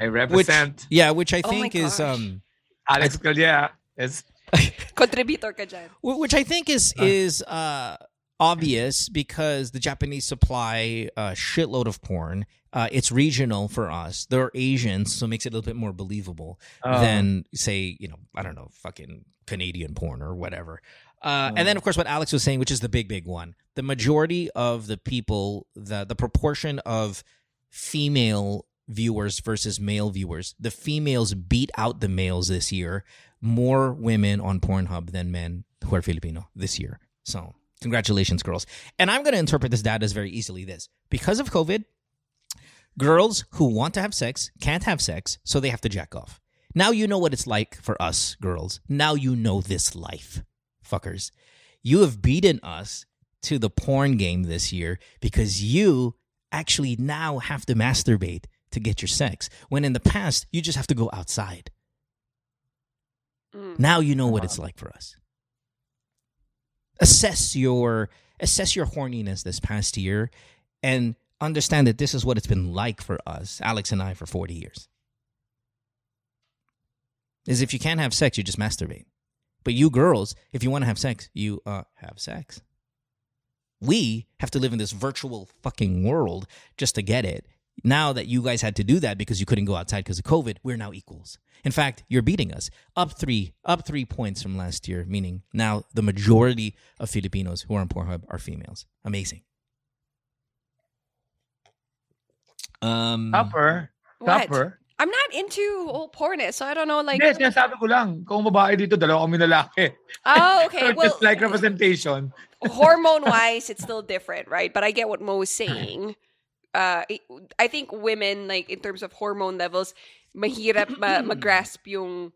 I which represent yeah, which I Oh think is um, Alex Calleja. Yes. Contributor ka dyan. Which I think is is uh, obvious because the Japanese supply a shitload of porn. Uh, it's regional for us. They're Asians, so it makes it a little bit more believable Uh, than say you know I don't know fucking Canadian porn or whatever. Uh, and then, of course, what Alex was saying, which is the big, big one, the majority of the people, the the proportion of female viewers versus male viewers, the females beat out the males this year. More women on Pornhub than men who are Filipino this year. So, congratulations, girls. And I'm going to interpret this data as very easily this because of COVID, girls who want to have sex can't have sex, so they have to jack off. Now you know what it's like for us girls. Now you know this life, fuckers. You have beaten us to the porn game this year because you actually now have to masturbate to get your sex. When in the past, you just have to go outside. Mm. Now you know what it's like for us. Assess your assess your horniness this past year and understand that this is what it's been like for us, Alex and I, for 40 years. Is if you can't have sex, you just masturbate. But you girls, if you want to have sex, you uh, have sex. We have to live in this virtual fucking world just to get it. Now that you guys had to do that because you couldn't go outside because of COVID, we're now equals. In fact, you're beating us up three, up three points from last year. Meaning now the majority of Filipinos who are on Pornhub are females. Amazing. Um, Chopper. What? Chopper. I'm not into whole porn, so I don't know. Like, Hindi, sinasabi ko lang. Kung babae dito, dalawa kami lalaki. oh, okay. So Well, just like representation. hormone wise, it's still different, right? But I get what Mo was saying. Uh, I- think women, like in terms of hormone levels, mahirap ma- magrasp yung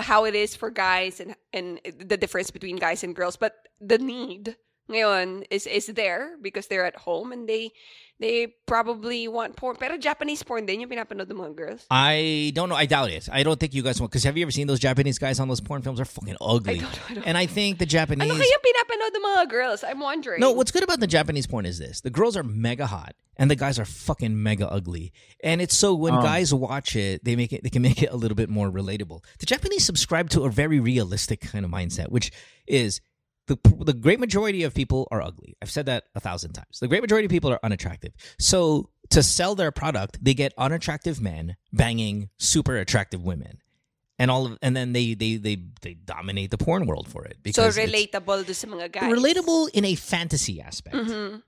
how it is for guys and and the difference between guys and girls. But the need ngayon is is there because they're at home and they they probably want porn. Pero Japanese porn din yung pinapanood ng mga girls. I don't know. I doubt it. I don't think you guys want. Because have you ever seen those Japanese guys on those porn films? They're fucking ugly. I don't know, I don't And I think the Japanese. Ano kaya pinapanood ng mga girls? I'm wondering. No, what's good about the Japanese porn is this: the girls are mega hot and the guys are fucking mega ugly. And it's so when Oh. guys watch it, they make it they can make it a little bit more relatable. The Japanese subscribe to a very realistic kind of mindset, which is the the great majority of people are ugly. I've said that a thousand times. The great majority of people are unattractive. So to sell their product, they get unattractive men banging super attractive women. And all of, and then they, they they they dominate the porn world for it because so relatable to mga guys. relatable in a fantasy aspect Mhm.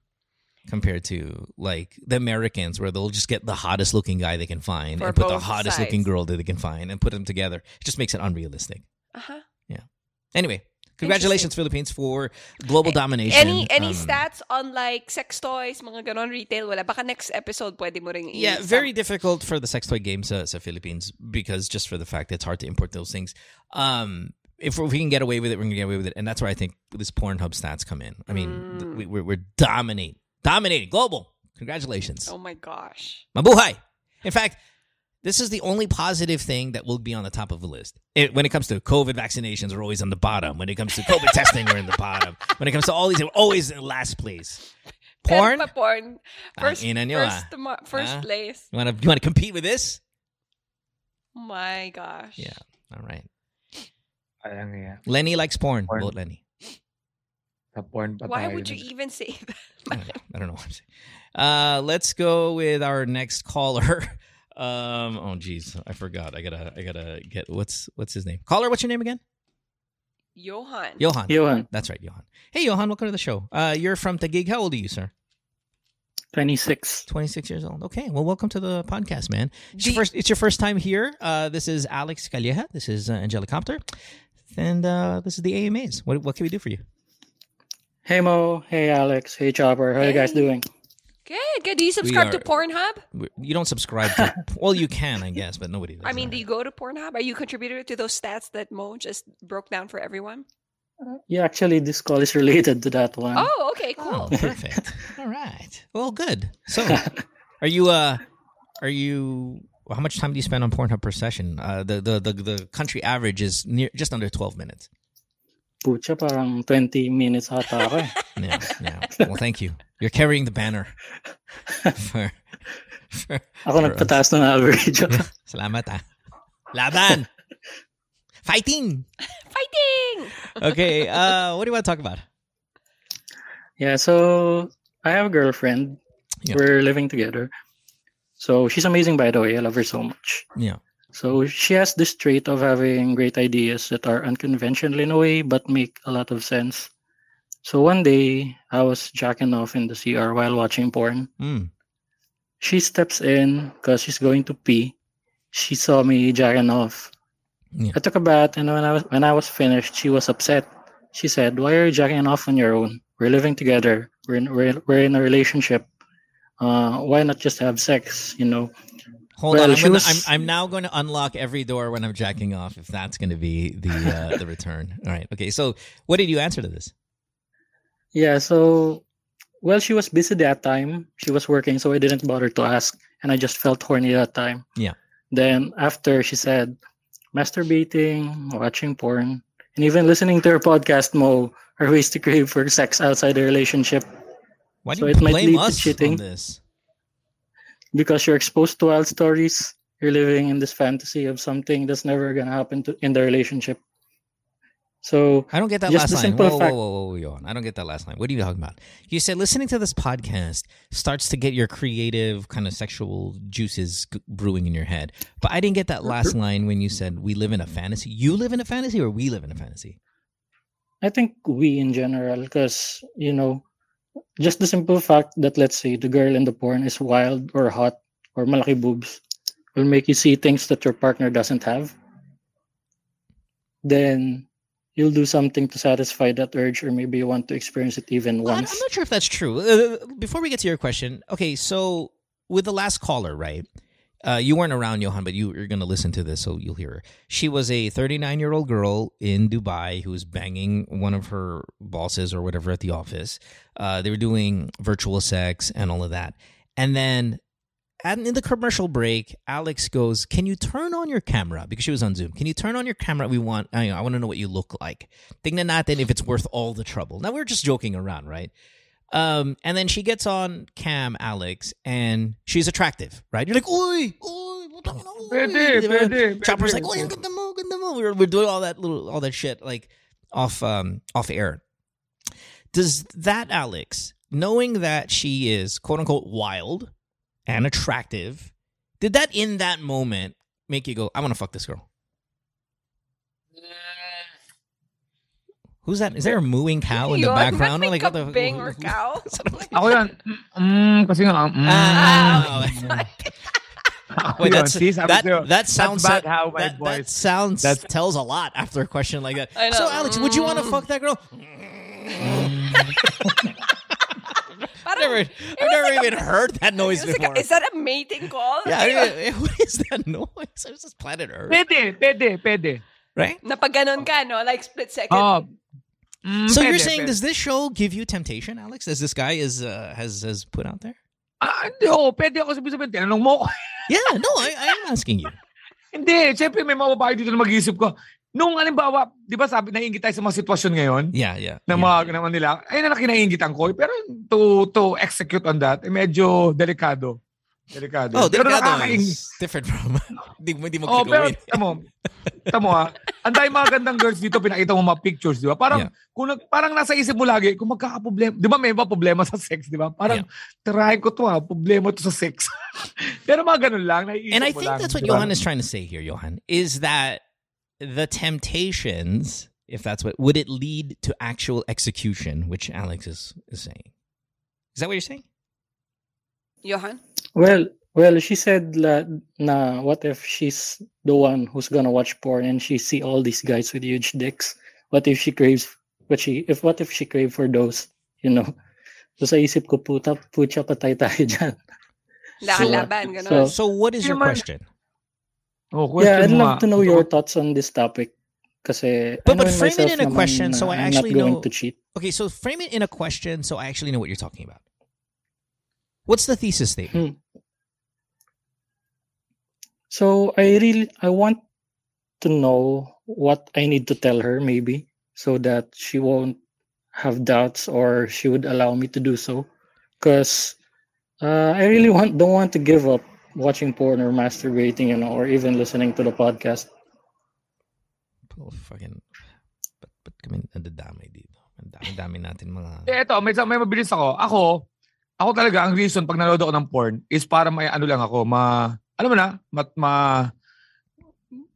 compared to like the Americans, where they'll just get the hottest looking guy they can find For and put the hottest looking girl that they can find and put them together. It just makes it unrealistic. Uh-huh. Yeah. Anyway, congratulations, Philippines, for global domination. Any any Um, stats on like sex toys, mga ganon retail? Wala. Baka next episode pwede mo ring Yeah, very difficult for the sex toy games uh, sa Philippines because just for the fact it's hard to import those things. Um, if, we can get away with it, we're gonna get away with it, and that's where I think this Pornhub stats come in. I mean, th- we, we're, we're dominate, dominating global. Congratulations. Oh my gosh. Mabuhay. In fact, this is the only positive thing that will be on the top of the list. It, when it comes to COVID vaccinations, we're always on the bottom. When it comes to COVID testing, we're in the bottom. When it comes to all these, we're always in last place. Porn? Porn. First, ina nyo, first, ah. first Ah. place. You want to you want to compete with this? My gosh. Yeah. All right. Lenny likes porn. Porn. Vote Lenny. Porn pa Why would you even say that? I don't know. I don't know what I'm saying. Uh, let's go with our next caller. Um, oh geez, I forgot. I gotta, I gotta get what's what's his name? Caller, what's your name again? Johan. Johan. Johan, That's right, Johan. Hey, Johan, welcome to the show. Uh, you're from Taguig. How old are you, sir? 26. 26 years old. Okay, well, welcome to the podcast, man. It's, Do your, first, it's your first time here. Uh, this is Alex Calleja. This is uh, Angelicopter. And uh, this is the AMAs. What, what can we do for you? Hey Mo, hey Alex, hey Chopper, how you guys doing? Good, good. Do you subscribe to Pornhub? We- You don't subscribe to. well, you can, I guess, but nobody does. I mean, that. do you go to Pornhub? Are you a contributor to those stats that Mo just broke down for everyone? Yeah, actually, this call is related to that one. Oh, okay, Oh, cool. perfect. All right. Well, good. So, are you? uh Are you? How much time do you spend on Pornhub per session? Uh, the, the the the country average is near just under twelve minutes. Pucha, parang 20 minutes ata ako eh. Yeah, yeah. Well, thank you. You're carrying the banner. for, for, Ako for nagpataas ng average. Salamat ah. Laban. Fighting. Fighting! Okay. Uh, what do you want to talk about? yeah, so I have a girlfriend. Yeah. We're living together. So she's amazing, by the way. I love her so much. Yeah. So she has this trait of having great ideas that are unconventional in a way but make a lot of sense. So one day I was jacking off in the CR while watching porn. Mm. She steps in because she's going to pee. She saw me jacking off. Yeah. I took a bath, and when I was when I was finished, she was upset. She said, "Why are you jacking off on your own? We're living together. We're in, we're, we're in a relationship. Uh, why not just have sex? You know." Hold Well, on, I'm, gonna, was- I'm I'm now going to unlock every door when I'm jacking off. If that's going to be the uh, the return. All right. Okay. So, what did you answer to this? Yeah, so well, she was busy that time. She was working, so I didn't bother to ask, and I just felt horny that time. Yeah. Then after she said, masturbating, watching porn, and even listening to her podcast, Mo, her ways to crave for sex outside the relationship Why do So you it might blame lead to us cheating. on this? because you're exposed to wild stories. You're living in this fantasy of something that's never gonna happen to, in the relationship. So I don't get that last line. Whoa, whoa, fact- whoa, whoa, whoa, Johan. I don't get that last line. What are you talking about? You said listening to this podcast starts to get your creative kind of sexual juices brewing in your head. But I didn't get that last line when you said we live in a fantasy. You live in a fantasy or we live in a fantasy? I think we in general, because you know, just the simple fact that let's say the girl in the porn is wild or hot or malaki boobs will make you see things that your partner doesn't have. Then you'll do something to satisfy that urge, or maybe you want to experience it even once. I'm not sure if that's true. Uh, before we get to your question, okay, so with the last caller, right? Uh, you weren't around, Johan, but you, you're going to listen to this, so you'll hear her. She was a 39 year old girl in Dubai who was banging one of her bosses or whatever at the office. Uh, they were doing virtual sex and all of that. And then at, in the commercial break, Alex goes, "Can you turn on your camera?" Because she was on Zoom. Can you turn on your camera? We want. I, I want to know what you look like. Tingnan natin if it's worth all the trouble. Now we're just joking around, right? Um, and then she gets on cam, Alex, and she's attractive, right? You're like, "Oy, oy, putang ina, oy." Pwede, Diba? pwede, Chopper's pwede. like, "Oy, ang ganda mo, ganda mo." We're we're doing all that little all that shit like off um off air. Does that Alex, knowing that she is quote unquote wild and attractive, did that in that moment make you go, I want to fuck this girl? Who's that? Is there a mooing cow in the Yun, background? ba't may Like, what the- kambing or cow? Ako yan. Mm, kasi nga, mm. Ah, Ako Wait, that's, that, sa'yo, that sounds bad so- how my that, that sounds That's- tells a lot after a question like that. I know. So Alex, would you want to Mm. fuck that girl? I've Parang, never, I've never even heard that noise It was like, before. is that a mating call? yeah, I mean, what is that noise? It's just planet Earth, Pwede, pwede, pwede. right? Napaganon ka, no? Like split second. Oh, mm, So you're saying pwede. does this show give you temptation, Alex? As this guy is uh, has has put out there? Ah, hindi, oo, pwede ako sabihin sabihin. Tinanong mo. Yeah, no, I, I am asking you. hindi, siyempre may mga babae dito na mag-iisip ko. Nung halimbawa, di ba sabi, naiingit tayo sa mga sitwasyon ngayon, Yeah, yeah. na yeah. mga naman nila, ayun na kinaiingitan ko. Pero to to execute on that, eh, medyo delikado. Delikado. Oh, pero delikado nakakaing- is different from hindi mo hindi mo Oh, pero tamo. Tamo ha. Ang dami mga gandang girls dito pinakita mo mga pictures, di ba? Parang Yeah. kung parang nasa isip mo lagi kung magkakaproblema, di ba may iba problema sa sex, di ba? Parang tirahin ko to ha, problema to sa sex. pero mga ganun lang, naiisip And I mo think lang, that's what di ba? Johan is trying to say here, Johan, is that the temptations, if that's what would it lead to actual execution, which Alex is, is saying. Is that what you're saying? Johan? Well, well, she said la, na what if she's the one who's gonna watch porn and she see all these guys with huge dicks? What if she craves what she if what if she crave for those, you know? So sa isip ko puta putya patay tayo dyan. Nakalaban, So- gano'n. So what is your question? Oh, Yeah, I'd love nga. to know your thoughts on this topic. Kasi uh, But- but frame it in a question so uh, I actually not going know- to cheat. Okay, so frame it in a question so I actually know what you're talking about. What's the thesis statement? Hmm. So I really I want to know what I need to tell her maybe so that she won't have doubts or she would allow me to do so because uh, I really want don't want to give up watching porn or masturbating you know or even listening to the podcast. Oh, fucking but but kami nadadamay dito. Ang dami-dami natin mga Eh, eto, may, may mabilis ako. Ako, ako talaga, ang reason pag nanood ako ng porn is para may ano lang ako, ma, ano mo na, ma, ma,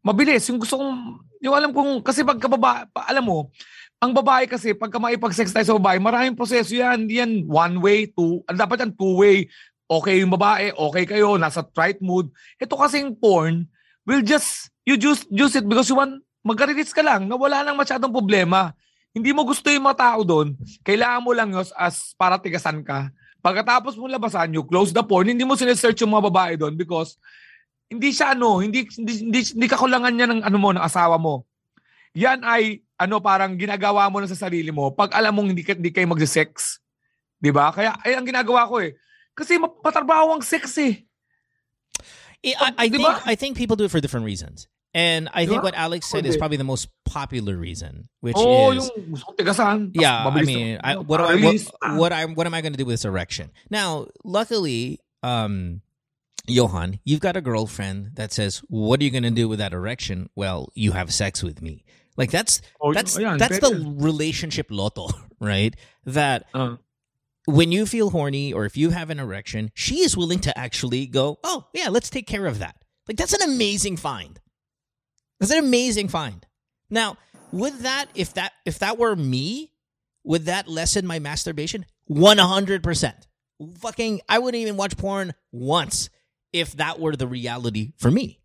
mabilis. Yung gusto kong, yung alam kong, kasi pagka baba, pa, alam mo, ang babae kasi, pagka maipag-sex tayo sa babae, maraming proseso yan. Hindi yan one way, two, dapat yan two way. Okay yung babae, okay kayo, nasa right mood. Ito kasing porn, will just, you just use it because you want, magka-release ka lang na wala nang masyadong problema. Hindi mo gusto yung mga tao doon, kailangan mo lang yun as para tigasan ka. Pagkatapos mo labasan, you close the porn, hindi mo sinesearch yung mga babae doon because hindi siya ano, hindi, hindi, hindi, hindi kakulangan niya ng ano mo, ng asawa mo. Yan ay ano parang ginagawa mo na sa sarili mo pag alam mong hindi, hindi kayo magse-sex. 'Di ba? Kaya ay ang ginagawa ko eh. Kasi mapatrabaho ang sex eh. I, I, I think? I think people do it for different reasons. And I think what Alex said is probably the most popular reason, which Oo, is yung yeah. I mean, I, what do I what, what I what am I going to do with this erection? Now, luckily, um, Johan, you've got a girlfriend that says, "What are you going to do with that erection?" Well, you have sex with me. Like that's Oh, that's that's the relationship lotto, right? That Ah. When you feel horny or if you have an erection, she is willing to actually go, oh, yeah, let's take care of that. Like, that's an amazing find. That's an amazing find. Now, would that, if that, if that were me, would that lessen my masturbation? 100%. Fucking, I wouldn't even watch porn once if that were the reality for me.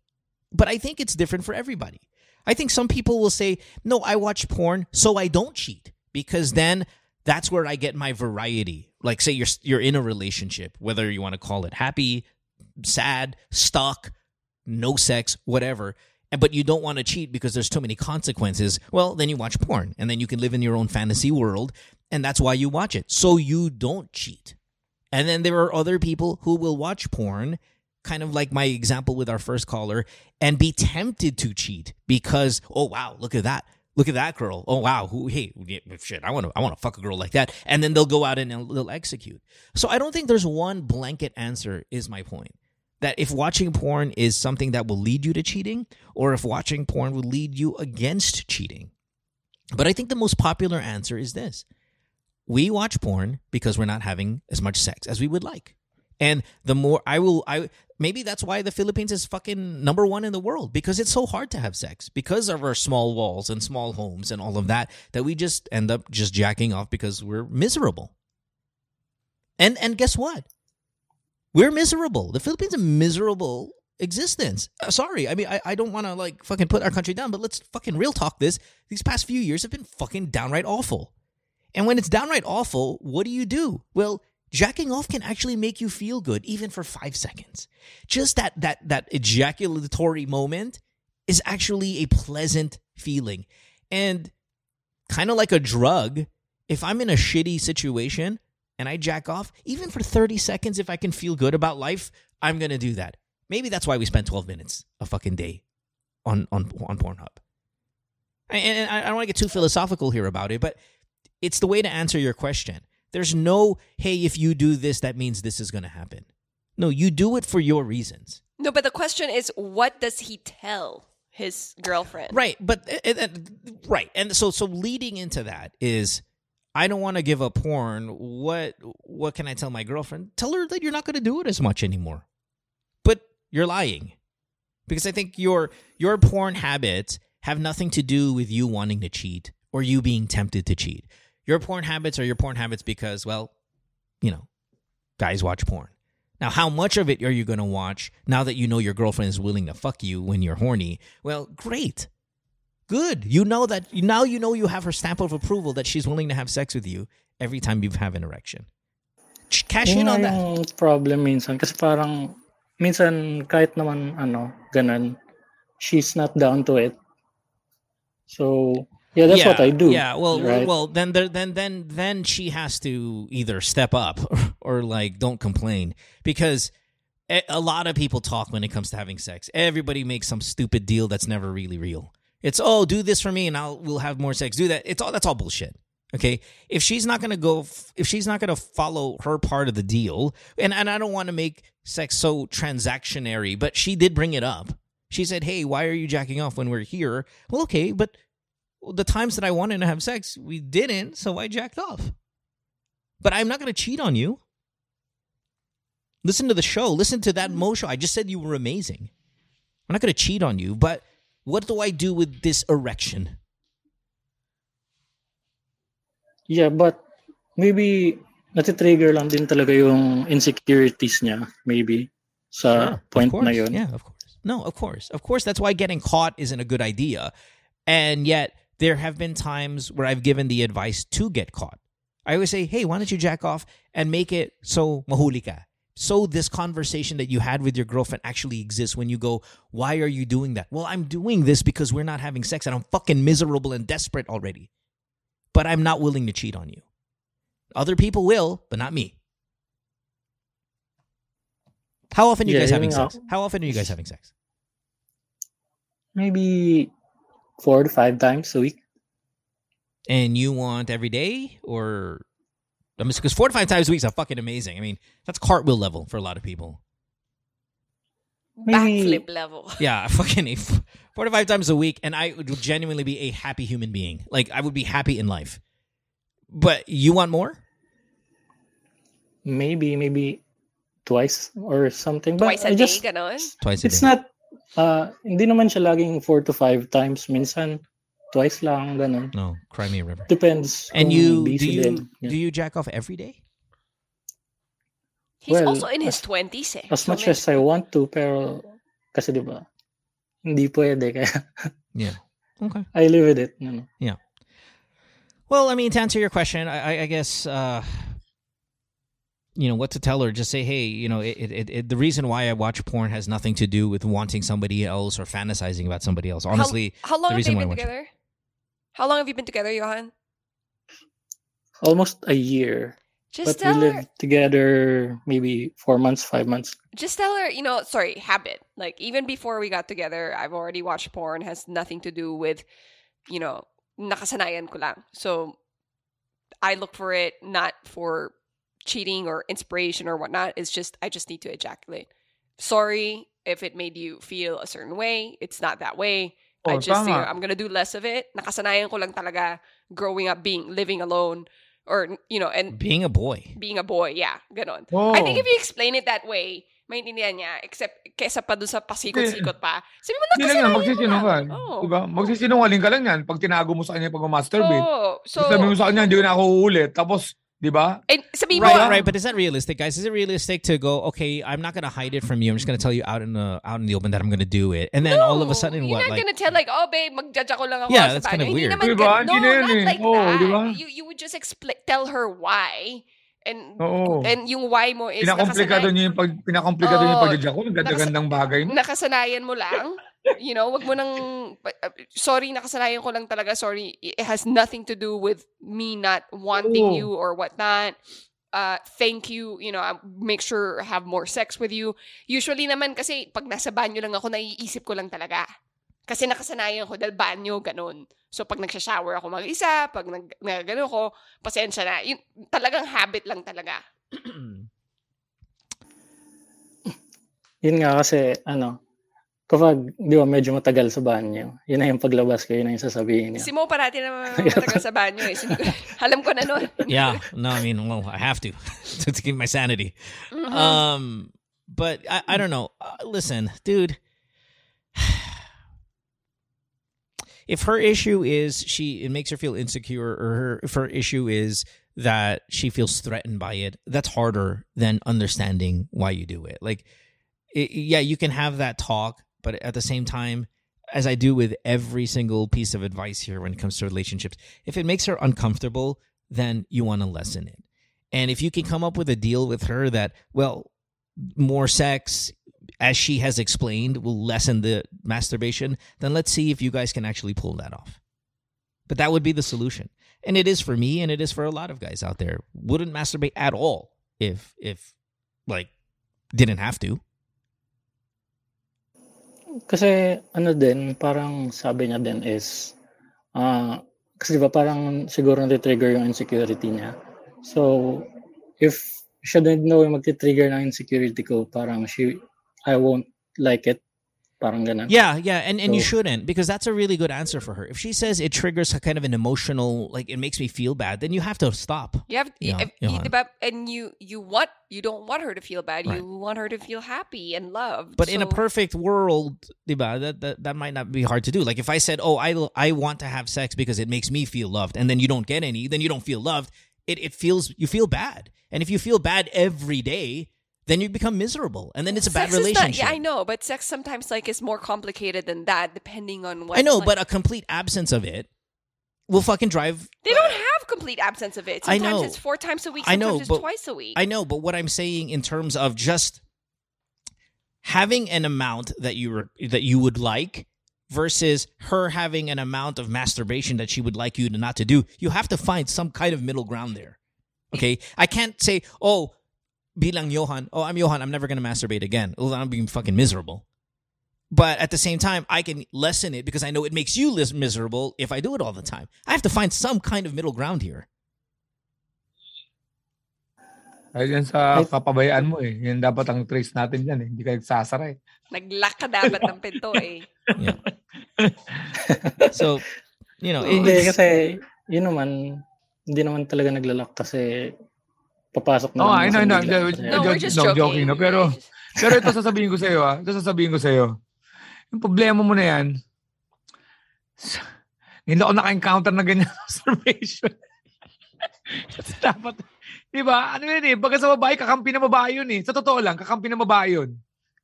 But I think it's different for everybody. I think some people will say, no, I watch porn so I don't cheat because then that's where I get my variety. Like say you're you're in a relationship, whether you want to call it happy, sad, stuck, no sex, whatever, but you don't want to cheat because there's too many consequences. Well, then you watch porn and then you can live in your own fantasy world and that's why you watch it. So you don't cheat. And then there are other people who will watch porn kind of like my example with our first caller and be tempted to cheat because oh wow look at that look at that girl. Oh wow. Who hey shit i want to i want to fuck a girl like that. And then they'll go out and they'll, they'll execute. So i don't think there's one blanket answer is my point. That if watching porn is something that will lead you to cheating or if watching porn will lead you against cheating. But i think the most popular answer is this. We watch porn because we're not having as much sex as we would like. And the more I will, I maybe that's why the Philippines is fucking number one in the world because it's so hard to have sex because of our small walls and small homes and all of that that we just end up just jacking off because we're miserable. And and guess what? We're miserable. The Philippines is miserable existence. Uh, sorry, I mean I, I don't want to like fucking put our country down, but let's fucking real talk this. These past few years have been fucking downright awful. And when it's downright awful, what do you do? Well, jacking off can actually make you feel good even for 5 seconds. Just that that that ejaculatory moment is actually a pleasant feeling. And kind of like a drug, if I'm in a shitty situation and I jack off, even for 30 seconds if I can feel good about life, I'm going to do that. Maybe that's why we spend 12 minutes a fucking day on on on Pornhub. And, I don't want to get too philosophical here about it, but it's the way to answer your question. There's no, hey, if you do this, that means this is going to happen. No, you do it for your reasons. No, but the question is, what does he tell his girlfriend? Right, but uh, uh, right, and so so leading into that is, I don't want to give up porn. What what can I tell my girlfriend? Tell her that you're not going to do it as much anymore. But you're lying, because I think your your porn habits have nothing to do with you wanting to cheat or you being tempted to cheat. Your porn habits are your porn habits because, well, you know, guys watch porn. Now, how much of it are you going to watch now that you know your girlfriend is willing to fuck you when you're horny? Well, great. Good. You know that now you know you have her stamp of approval that she's willing to have sex with you every time you have an erection. Cash in on that. yung problem minsan. Kasi parang, minsan kahit naman, ano, ganun, she's not down to it. So, yeah, that's what I do. Yeah, well, right? well, then there, then then then she has to either step up or, like don't complain because a, a lot of people talk when it comes to having sex. Everybody makes some stupid deal that's never really real. It's oh, do this for me and I'll we'll have more sex. Do that. It's all that's all bullshit. Okay, if she's not gonna go, if she's not gonna follow her part of the deal, and and I don't want to make sex so transactionary, but she did bring it up. She said, "Hey, why are you jacking off when we're here?" Well, okay, but the times that I wanted to have sex, we didn't, so I jacked off. But I'm not going to cheat on you. Listen to the show. Listen to that mm. Mo show. I just said you were amazing. I'm not going to cheat on you, but What do I do with this erection? Yeah, but maybe natitrigger lang din talaga yung insecurities niya, maybe, sa Sure, point na yun. Yeah, of course. No, of course. Of course, that's why getting caught isn't a good idea. And yet, there have been times where I've given the advice to get caught. I always say, hey, why don't you jack off and make it so mahulika? So this conversation that you had with your girlfriend actually exists when you go, why are you doing that? Well, I'm doing this because we're not having sex and I'm fucking miserable and desperate already. But I'm not willing to cheat on you. Other people will, but not me. How often are you Yeah, guys having sex? How often are you guys having sex? Maybe four to five times a week. And you want every day or I mean, because four to five times a week is fucking amazing. I mean, that's cartwheel level for a lot of people. Maybe- Backflip level. Yeah, fucking a- four to five times a week, and I would genuinely be a happy human being. Like I would be happy in life. But you want more? Maybe, maybe twice or something. But Twice a I day, just, ganon. Twice a day. it's day. not, uh, hindi naman siya laging four to five times. Minsan, twice lang, ganun. no, cry me a river. Depends. And you do you din. Yeah. do you jack off every day? He's Well, also in his as- 20s eh. As So much may- as I want to, pero kasi di ba, hindi pwede. Kaya Yeah. Okay. I live with it. You know. Well, I mean, to answer your question, I, I- I guess uh, you know what to tell her. Just say, hey, you know, it, it, it, the reason why I watch porn has nothing to do with wanting somebody else or fantasizing about somebody else. Honestly, how, how long the have reason they why I been watch it. together? How long have you been together, Johan? Almost a year. Just but we tell her. lived together maybe four months, five months. Just tell her, you know, sorry, habit. Like even before we got together, I've already watched porn. Has nothing to do with, you know, nakasanayan ko lang. So I look for it not for cheating or inspiration or whatnot. It's just I just need to ejaculate. Sorry if it made you feel a certain way. It's not that way. I Oh, just you know. I'm gonna do less of it. Nakasanayan ko lang talaga growing up being living alone or you know and being a boy. being a boy. Yeah, ganon. Oh. I think if you explain it that way, maintindihan niya. Except, kesa pa dun sa pasikot-sikot pa. Sabi mo, lang yan, nakasanayan mo magsisinungaling. lang. Oo. Diba? Magsisinungaling ka lang yan pag tinago mo sa kanya pag masturbate. Oo. Oh, so, Sabi mo sa kanya, hindi na ako uulit. Tapos, di ba? and sabi mo, Right, right, but is that realistic, guys? Is it realistic to go, okay, I'm not gonna hide it from you. I'm just gonna tell you out in the out in the open that I'm gonna do it, and then all of a sudden, what? you're what? not Like, gonna tell like, oh babe, mag-judge ako lang ako Yeah, that's kinda weird. naman Diba? no, na not eh. like Oo, that. diba? You, you would just expl- tell her why. And, Oo. and yung why mo is Pinakomplikado nakasanayan, niya yung pag pinakomplikado niya yung Oo. pagdadya ko. Nagdadagandang bagay. no? nakasanayan mo lang. You know, wag mo nang, uh, sorry, nakasanayan ko lang talaga, sorry. It has nothing to do with me not wanting Oo. you or whatnot. Uh, thank you, you know, uh, make sure have more sex with you. Usually naman kasi pag nasa banyo lang ako, naiisip ko lang talaga. Kasi nakasanayan ko dahil banyo, ganun. So pag nagsha-shower ako mag-isa, pag nag, nagano ko, pasensya na. Yun, talagang habit lang talaga. Yun nga kasi, ano, kapag, di ba, medyo matagal sa banyo, yun na yung paglabas ko, yun na yung sasabihin niya. Si Mo parati na matagal sa banyo eh. Alam ko na nun. yeah, no, I mean, well, I have to to, to keep my sanity. Mhm. Um, but I, I don't know. Uh, listen, dude. If her issue is she it makes her feel insecure, or her, if her issue is that she feels threatened by it, that's harder than understanding why you do it. Like, it, yeah, you can have that talk, but at the same time, as I do with every single piece of advice here when it comes to relationships, if it makes her uncomfortable, then you want to lessen it. And if you can come up with a deal with her that, well, more sex, as she has explained, will lessen the masturbation, then let's see if you guys can actually pull that off. But that would be the solution. And it is for me and it is for a lot of guys out there. Wouldn't masturbate at all if if like didn't have to. Kasi, ano din, parang sabi niya din is, ah, kasi di ba parang siguro nati-trigger yung insecurity niya. So, if siya din know yung magti-trigger ng insecurity ko, parang she, I won't like it. Parang ganun. Yeah, yeah, and, and you shouldn't because that's a really good answer for her. If she says it triggers a kind of an emotional, like it makes me feel bad, then you have to stop. You have, Yeah, if, yeah. you- diba? and you you want you don't want her to feel bad. Right. You want her to feel happy and loved. But in a perfect world, diba, that, that that might not be hard to do. Like if I said, "Oh, I I want to have sex because it makes me feel loved," and then you don't get any, then you don't feel loved. It it feels you feel bad, and if you feel bad every day, then you become miserable, and then it's a bad sex not- relationship. yeah, I know, but sex sometimes like is more complicated than that, depending on what. I know, like- but a complete absence of it will fucking drive they don't have complete absence of it. I know. it's four times a week. I know, it's but twice a week. I know, but what I'm saying in terms of just having an amount that you that you would like versus her having an amount of masturbation that she would like you to not to do, you have to find some kind of middle ground there. Okay, I can't say, oh, bilang Johan, oh, I'm Johan, I'm never gonna masturbate again. Oh, I'm being fucking miserable. But at the same time, I can lessen it because I know it makes you less miserable if I do it all the time. I have to find some kind of middle ground here. Ay, yan sa Ay- kapabayaan mo eh. Yan dapat ang trace natin yan eh. Hindi ka nagsasara eh. Nag-lock ka dapat ng pinto eh. So, you know, Hindi, it's- kasi yun naman, hindi naman talaga naglalak kasi papasok na lang I know, I know. Kasi- No, we're just No, joking. joking, no? Pero- Pero ito sasabihin ko sa iyo ah. Ito sasabihin ko sa iyo. Yung problema mo na yan, hindi ako naka-encounter na ganyan observation. Dapat, di ba? Ano yun eh, baga sa babae, kakampi na babae yun eh. Sa totoo lang, kakampi na babae yun.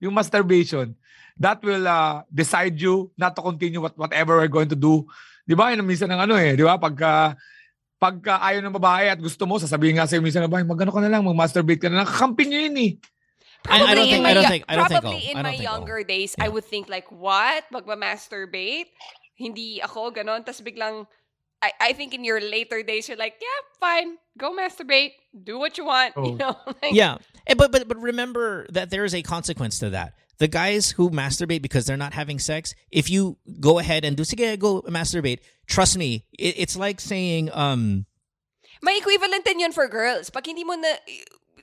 Yung masturbation. That will uh, decide you not to continue what, whatever we're going to do. Di ba? Yun ang minsan ng ano eh. Di ba? Pagka, pagka ayaw ng babae at gusto mo, sasabihin nga sa'yo minsan ng babae, magano ka na lang, mag-masturbate ka na lang. Kakampi niyo yun eh. I- I don't Probably think- in I don't my- think- I don't think Probably all. in I don't my think all. younger days, Yeah. I would think like, what? Magma-masturbate? Hindi ako, ganon. Tapos biglang, I, I think in your later days, you're like, yeah, fine. Go masturbate. Do what you want. Oh. You know? Like, yeah. Eh, But but but remember that there is a consequence to that. The guys who masturbate because they're not having sex, if you go ahead and do sige, go masturbate, trust me, it, it's like saying um May equivalent din yun for girls. Pag hindi mo na,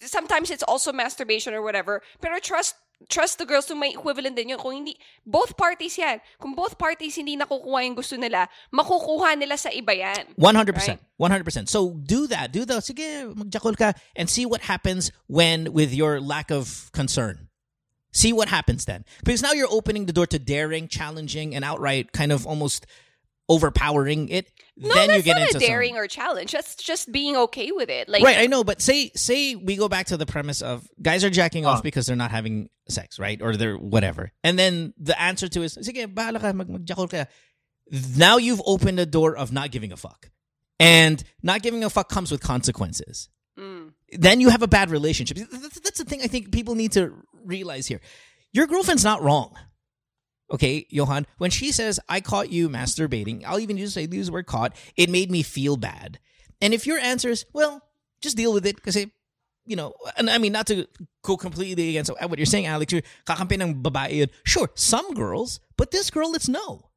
sometimes it's also masturbation or whatever. Pero trust trust the girls to may equivalent din yun. Kung hindi, both parties yan. Kung both parties hindi nakukuha yung gusto nila, makukuha nila sa iba yan. 100%. 100%. So do that. Do the sige, magjakol ka and see what happens when with your lack of concern. See what happens then. Because now you're opening the door to daring, challenging and outright kind of almost overpowering it. No, then that's you get not into a some- daring or challenge. That's just being okay with it. Like, right, I know, but say say we go back to the premise of guys are jacking off Ah. because they're not having sex, right? Or they're whatever. And then the answer to is sige, bahala ka, mag magjakol ka. Now you've opened the door of not giving a fuck. And not giving a fuck comes with consequences. mm, Then you have a bad relationship. That's, that's the thing I think people need to realize here. Your girlfriend's not wrong. Okay, Johan, when she says, I caught you masturbating, I'll even use, say, use the word caught, it made me feel bad. And if your answer is, well, just deal with it, because, you know, and I mean, not to go completely against what you're saying, Alex, you're ng babae. Sure, some girls, but this girl, it's no.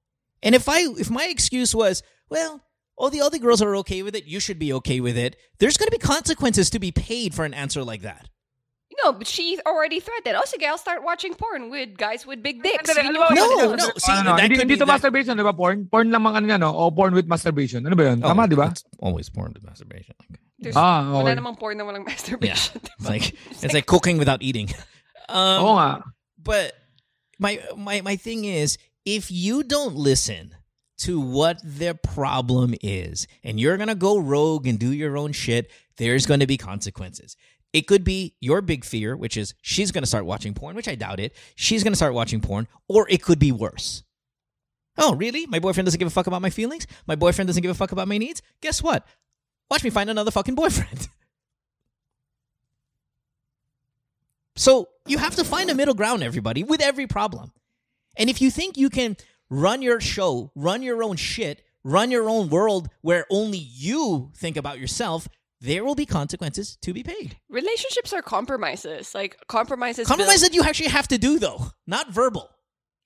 And if I, if my excuse was, well, all the other girls are okay with it, you should be okay with it, there's going to be consequences to be paid for an answer like that. No, but she already threatened. Oh, sige, I'll start watching porn with guys with big dicks. Andali, Yun ano ba- yung- No, no, see, ano, no, that hindi, hindi to masturbation, di ba? Porn? Porn lamang ano yan, no? O porn with masturbation. Ano ba yun? Tama, di ba? It's always porn with masturbation. There's, Ah, Wala okay. namang porn na walang Yeah, masturbation. it's like it's like cooking without eating. Um, Oo nga. but my my my thing is if you don't listen to what their problem is and you're going to go rogue and do your own shit there's going to be consequences it could be your big fear which is she's going to start watching porn which i doubt it. She's going to start watching porn or it could be worse. Oh really? My boyfriend doesn't give a fuck about my feelings? My boyfriend doesn't give a fuck about my needs? Guess what? Watch me find another fucking boyfriend. So you have to find a middle ground, everybody, with every problem. And if you think you can run your show, run your own shit, run your own world where only you think about yourself, there will be consequences to be paid. Relationships are compromises. Like compromises. Compromise build- that you actually have to do, though, not verbal.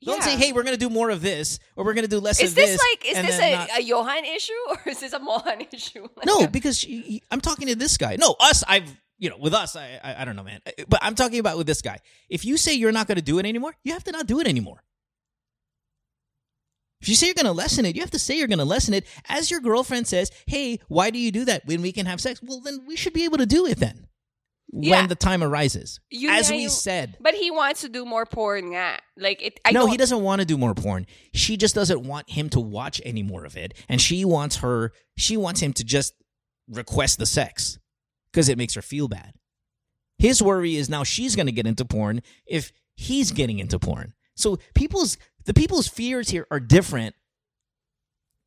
Don't say, hey, we're going to do more of this, or we're going to do less Is of this Is this. like is this a, not- a Johan issue or is this a Mohan issue? Like, No, because I'm talking to this guy. No, us. I've you know with us. I, I I don't know, man. But I'm talking about with this guy. If you say you're not going to do it anymore, you have to not do it anymore. If you say you're going to lessen it, you have to say you're going to lessen it. As your girlfriend says, hey, why do you do that when we can have sex? Well, then we should be able to do it then Yeah. when the time arises. Yun As we said. But he wants to do more porn nga. Like it I no, don't- he doesn't want to do more porn. She just doesn't want him to watch any more of it. And she wants her, she wants him to just request the sex because it makes her feel bad. His worry is now she's going to get into porn if he's getting into porn. So people's, the people's fears here are different.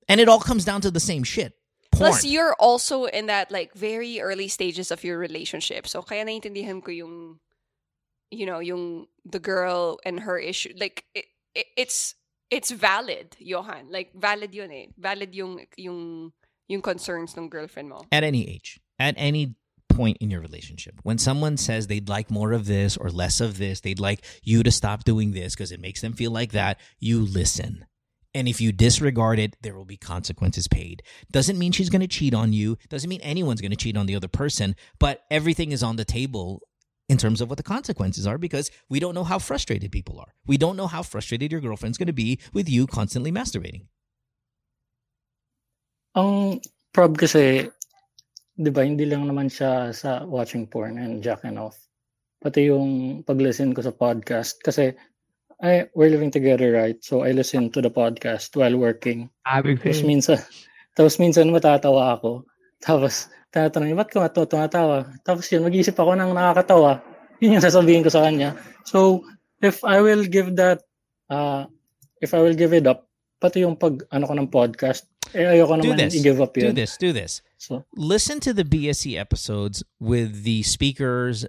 And it all comes down to the same shit. Porn. Plus, you're also in that like very early stages of your relationship. So kaya naintindihan ko yung, you know, yung the girl and her issue. Like it, it, it's it's valid, Johan. Like valid yun eh. Valid yung yung yung concerns ng girlfriend mo. at any age, at any point in your relationship, when someone says they'd like more of this or less of this, they'd like you to stop doing this because it makes them feel like that, you listen. And if you disregard it, there will be consequences paid. Doesn't mean she's going to cheat on you, doesn't mean anyone's going to cheat on the other person, but everything is on the table in terms of what the consequences are because we don't know how frustrated people are. We don't know how frustrated your girlfriend's going to be with you constantly masturbating. Ang prob kasi, di ba, hindi lang naman siya sa watching porn and jacking off. Pati yung pag-listen ko sa podcast. Kasi, I, we're living together, right? So, I listen to the podcast while working. Ko Tapos minsan, tapos minsan matatawa ako. Tapos, tatanungin, ba't ka mato tumatawa? Tapos yun, mag-isip ako ng nakakatawa. Yun yung sasabihin ko sa kanya. So, if I will give that, uh, if I will give it up, pati yung pag, ano ko ng podcast, eh, ayoko Do naman this. i-give up Do yun. this. Do this. So, listen to the BSC episodes with the speakers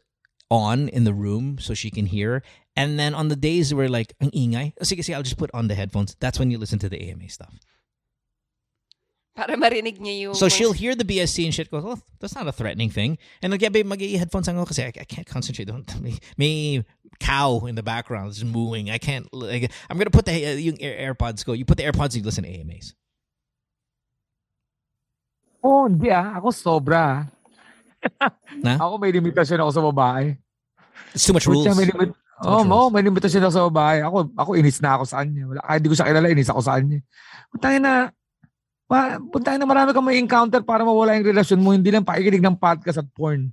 on in the room so she can hear. And then on the days where like, ang ingay, oh, sige, sige, I'll just put on the headphones. That's when you listen to the AMA stuff. Para marinig niya yung... So she'll hear the BSC and shit goes, oh, that's not a threatening thing. And like, yeah, babe, mag headphones ako kasi I, I can't concentrate. Don't, may, may cow in the background is mooing. I can't, like, I'm going to put the uh, yung AirPods go. You put the AirPods you listen to AMAs. Oh, hindi ah. Ako sobra. Na? Ako may limitasyon ako sa babae. It's too much rules. Putya, may limit. Too Oh, much mo, rules. may limitasyon ako sa babae. Ako, ako inis na ako sa kanya. Wala, kahit di ko siya kilala, inis ako sa kanya. Puntangin na, ma, puntangin na marami kang may encounter para mawala yung relasyon mo. Hindi lang pakikinig ng podcast at porn.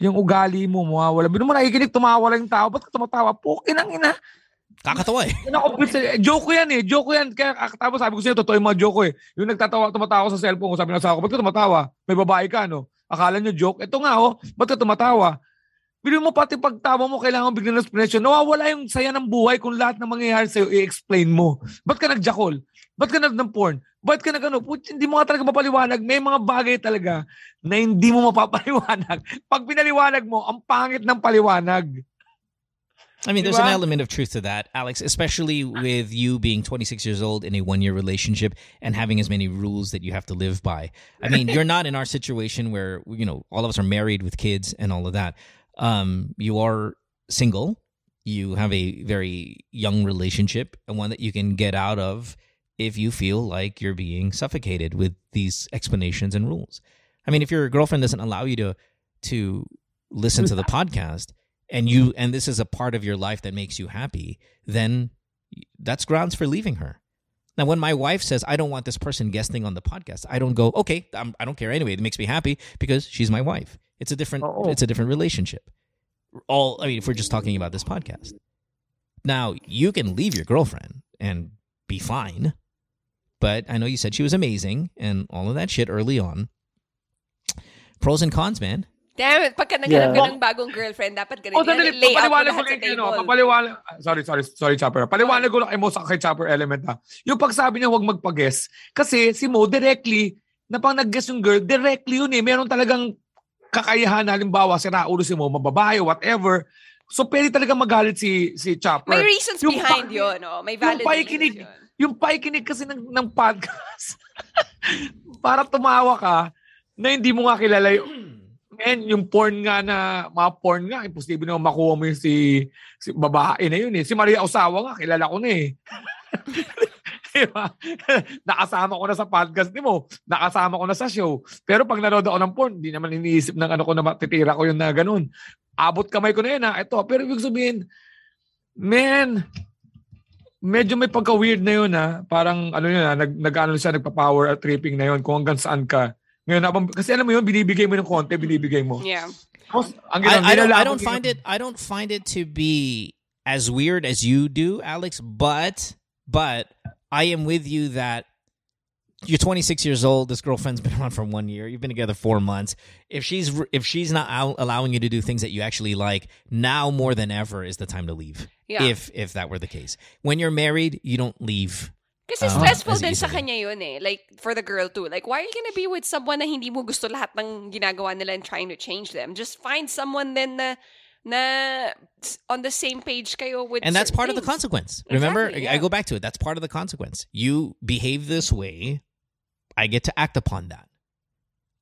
Yung ugali mo, mawawala. Bino mo nakikinig, tumawa lang yung tao. Ba't ka tumatawa? Pukin ang ina. Kakatawa eh. Ako, eh, joke yan eh. Joke yan. Kaya tapos sabi ko sa'yo, totoo yung mga joke ko eh. Yung nagtatawa, tumatawa sa cellphone ko. Sabi ng asawa ko, ba't ka tumatawa? May babae ka, no? Akala nyo joke. Ito nga, oh. Ba't ka tumatawa? Bili mo pati pagtawa mo, kailangan bigyan ng explanation. Nawawala yung saya ng buhay kung lahat ng mangyayari sa'yo, i-explain mo. Ba't ka nagjakol? Ba't ka nag ng porn? Ba't ka nag ano? Put, hindi mo nga talaga mapaliwanag. May mga bagay talaga na hindi mo mapapaliwanag. Pag pinaliwanag mo, ang pangit ng paliwanag. I mean, there's an element of truth to that, Alex, especially with you being 26 years old in a one year relationship and having as many rules that you have to live by. I mean, you're not in our situation where, you know, all of us are married with kids and all of that. Um, you are single, you have a very young relationship and one that you can get out of if you feel like you're being suffocated with these explanations and rules. I mean, if your girlfriend doesn't allow you to to listen to the podcast and you and this is a part of your life that makes you happy, then that's grounds for leaving her. Now, when my wife says I don't want this person guesting on the podcast, I don't go, okay, I'm, I don't care anyway. It makes me happy because she's my wife. It's a different, Oo. it's a different relationship. All I mean, if we're just talking about this podcast, now you can leave your girlfriend and be fine, but I know you said she was amazing and all of that shit early on. Pros and cons, man. Damn it, pagka naghanap Yeah. ka ng bagong girlfriend, dapat ganito O, sandali, papaliwanag ko ano, table. papaliwanag, ah, sorry, sorry, sorry, Chopper. Paliwanag ko lang kay Mo sa kay Chopper Element ha. Yung pagsabi niya huwag magpag-guess, kasi si Mo directly, na pang nag-guess yung girl, directly yun eh. Meron talagang kakayahan, halimbawa, si Raulo si Mo, mababae, whatever. So, pwede talaga magalit si si Chopper. May reasons Yung behind pa- yun, no? May valid yung reasons pakikinig, yun. yung pakikinig kasi ng, ng podcast, para tumawa ka, na hindi mo nga kilala yung, Men, yung porn nga na, mga porn nga, imposible na makuha mo yung si, si babae na yun eh. Si Maria Osawa nga, kilala ko na eh. diba? Nakasama ko na sa podcast ni mo. Nakasama ko na sa show. Pero pag nanood ako ng porn, hindi naman iniisip ng ano ko na matitira ko yun na ganun. Abot kamay ko na yun ha. Ito. Pero ibig sabihin, man, medyo may pagka-weird na yun ha. Parang ano yun ha, nag, nag-ano siya, nagpa-power tripping na yun kung hanggang saan ka. Ngayon, habang, kasi alam mo yun, binibigay mo ng konti, binibigay mo. Yeah. Tapos, ang I, I don't. I don't find it. I don't find it to be as weird as you do, Alex. But but I am with you that you're 26 years old. This girlfriend's been around for one year. You've been together four months. If she's if she's not out allowing you to do things that you actually like, now more than ever is the time to leave. Yeah. If if that were the case, when you're married, you don't leave. Kasi Ah, stressful din sa kanya yun eh. Like, for the girl too. Like, why are you gonna be with someone na hindi mo gusto lahat ng ginagawa nila and trying to change them? Just find someone then na, na on the same page kayo with and that's part of the consequence. Remember, Exactly, I go back to it. That's part of the consequence. You behave this way, I get to act upon that.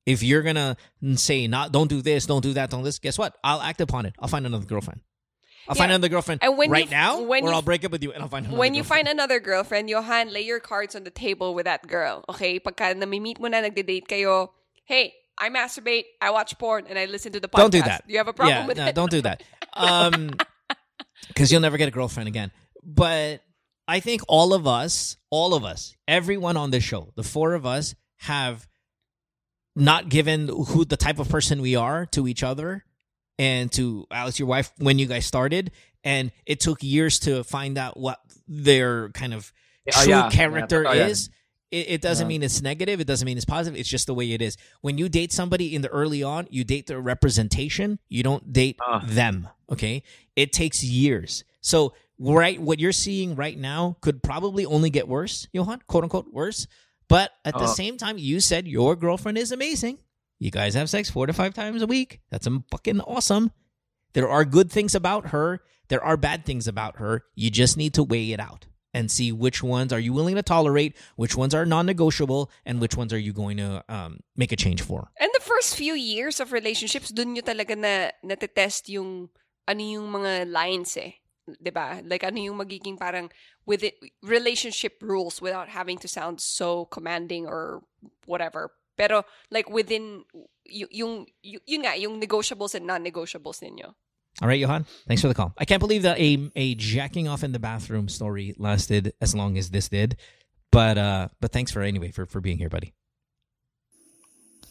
If you're gonna say not, don't do this, don't do that, don't this. Guess what? I'll act upon it. I'll find another girlfriend. I'll find another girlfriend And when right you- now, when or you- I'll break up with you and I'll find another. When you girlfriend. find another girlfriend, Johan, lay your cards on the table with that girl. Okay? Pagka nami-meet mo na, nagde-date kayo, hey, I masturbate, I watch porn, and I listen to the podcast. don't do that. You have a problem yeah, with no, that? Don't do that. Um, because you'll never get a girlfriend again. But I think all of us, all of us, everyone on this show, the four of us have not given who the type of person we are to each other and to Alex, your wife, when you guys started. And it took years to find out what their kind of Yeah, true yeah. character Yeah, totoo yan. is. It, it doesn't Yeah. mean it's negative. It doesn't mean it's positive. It's just the way it is. When you date somebody in the early on, you date their representation. You don't date Ah. them. Okay. It takes years. So right, what you're seeing right now could probably only get worse, Johan, quote unquote worse. But at the Ah. same time, you said your girlfriend is amazing. You guys have sex four to five times a week. That's fucking awesome. There are good things about her. There are bad things about her. You just need to weigh it out and see which ones are you willing to tolerate, which ones are non-negotiable, and which ones are you going to um, make a change for. And the first few years of relationships, dun nyo talaga na natetest yung ano yung mga lines eh. 'Di ba? Like ano yung magiging parang with it, relationship rules without having to sound so commanding or whatever. Pero like within y- yung y- yun nga yung negotiables and non-negotiables ninyo. All right, Johan. Thanks for the call. I can't believe that a a jacking off in the bathroom story lasted as long as this did, but uh, but thanks for anyway for for being here, buddy.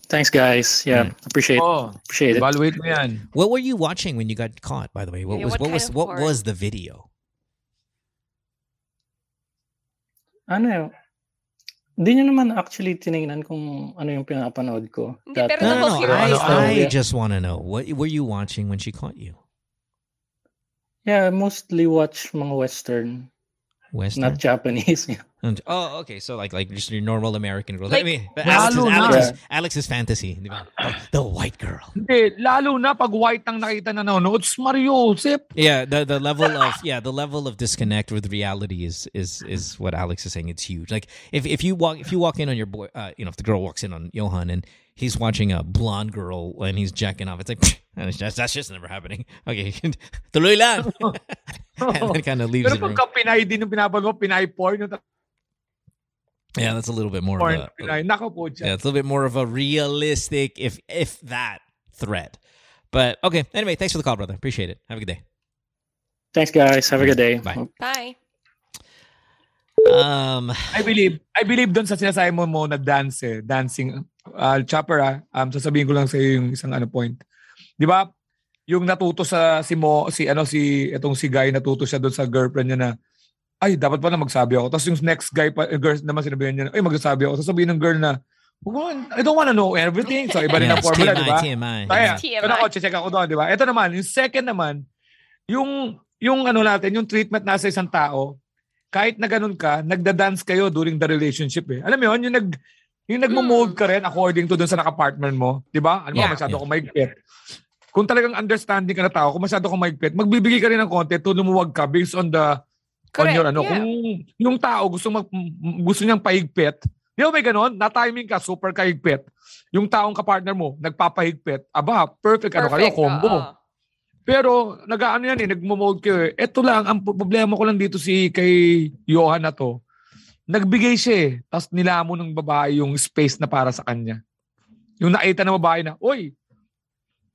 Thanks, guys. Yeah, Right. appreciate Oh, appreciate it. evaluate mo yan. What were you watching when you got caught? By the way, what Yeah, was what what was what porn? was the video? Ano yun? Hindi nyo naman actually tinignan kung ano yung pinapanood ko. Hindi, That- pero No, no, no. I, ano, I yeah. just want to know what were you watching when she caught you? Yeah, mostly watch mga Western, Western. not Japanese. And- oh, okay. So like like just your normal American girl. Like- I mean, but Alex's, Lalo na. Alex's, Alex's fantasy. di ba? The, the white girl. Hindi, lalo na pag white ang nakita na nanonood, it's Mario Joseph. Yeah, the the level of yeah, the level of disconnect with reality is is is what Alex is saying. It's huge. Like if if you walk if you walk in on your boy, uh, you know, if the girl walks in on Johan and he's watching a blonde girl and he's jacking off, it's like that's just, that's just never happening. Okay, tuloy lang. and then kind of leaves Pero the room. pagka Pinay din yung pinapanood mo, Pinay porn, Yeah, that's a little bit more porn, of a Pinay. Nako po yeah, it's a little bit more of a realistic, if if that threat. But okay, anyway, thanks for the call, brother. Appreciate it. Have a good day. Thanks, guys. Have a good day. Bye. Bye. Um, I believe, I believe doon sa sinasabi mo mo na dance eh, dancing. Uh, chopper ah, um, sasabihin ko lang sa iyo yung isang ano point. Di ba? Yung natuto sa si mo, si ano si itong si guy natuto siya doon sa girlfriend niya na ay, dapat pala magsabi ako. Tapos yung next guy pa, girl naman sinabihan niya, ay, magsasabi ako. Tapos sabihin ng girl na, "Well, I don't wanna know everything. So, iba rin yeah, ang formula, di ba? TMI. Kaya, TMI. ako, check ako doon, di ba? Ito naman, yung second naman, yung, yung ano natin, yung treatment nasa isang tao, kahit na ganun ka, nagda-dance kayo during the relationship eh. Alam mo yun, yung nag, yung nagmo-mold ka rin according to dun sa naka-partner mo. Di ba? Ano Yeah. masyado Yeah. kong maigpit. Kung talagang understanding ka na tao, kung masyado kong maigpit, magbibigay ka rin ng content to lumuwag ka based on the on Correct, your ano. yeah. Kung yung tao gusto mag, gusto niyang paigpit, di ba may ganon? Na-timing ka, super kaigpit. Yung taong kapartner mo, nagpapahigpit. Aba, perfect, ano kayo, Perfect, combo. oo. Pero nag-ano yan eh, nagmo-mold kayo eh. Ito lang, ang problema ko lang dito si kay Johan na to. Nagbigay siya eh. Tapos nilamo ng babae yung space na para sa kanya. Yung nakita ng babae na, Uy,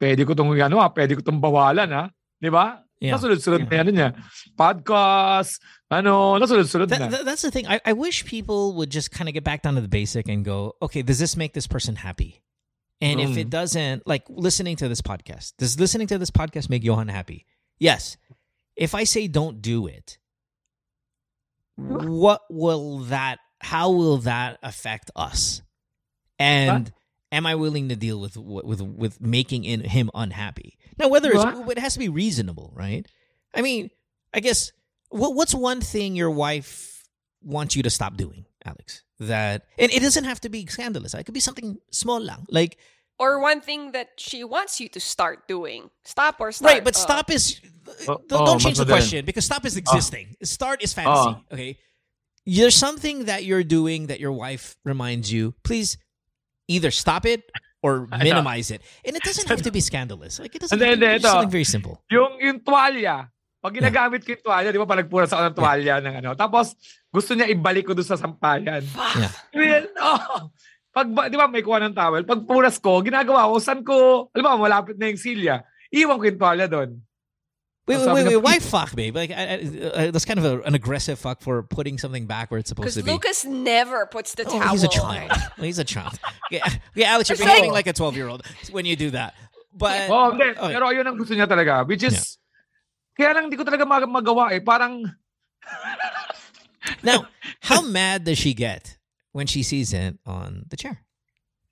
pwede ko tong ano ha, pwede ko tong bawalan ha. Di ba? Yeah. Nasunod-sunod na ano niya. Podcast, ano, nasunod-sunod That- na. that- that's the thing. I, I wish people would just kind of get back down to the basic and go, okay, does this make this person happy? And if it Mm. doesn't, like listening to this podcast, does listening to this podcast make Johan happy? Yes. If I say don't do it, what will that, how will that affect us? And am I willing to deal with with with making in, him unhappy? Now, whether it's, it has to be reasonable, right? I mean, I guess what what's one thing your wife wants you to stop doing, Alex? That and it doesn't have to be scandalous. It could be something small, lang. like Or one thing that she wants you to start doing. Stop or start. right. But Oh. stop uh, is Oh, don't oh, don't change the mas madali. question because stop is ah. existing. Start is fantasy. Ah. Okay, there's something that you're doing that your wife reminds you. Please either stop it or minimize it, and it doesn't have to be scandalous. Like it doesn't. Hindi, Have to be just ito. something very simple. Yung, yung tuwalya. Pag ginagamit ko yung tuwalya, di ba, pag nagpunas ako ng tuwalya ng ano. Tapos, gusto niya ibalik ko doon sa sampayan. Yeah. Well, oh. Pag, ba- di ba, may kuha ng towel. Pag punas ko, ginagawa ko, saan ko, alam mo, malapit na yung silya. Iwan ko yung tuwalya doon. Wait, wait, wait, wait. Why fuck, babe? Like, I, I, uh, that's kind of a, an aggressive fuck for putting something back where it's supposed to be. Lucas never puts the Oh, towel. he's a child. He's a child. Okay, okay Alex, you're behaving like- like a 12 year old when you do that. But Oh, hindi. okay. Pero yun ang gusto niya talaga. Which is, kaya lang hindi ko talaga mag- magawa eh. Parang, now, how mad does she get when she sees it on the chair?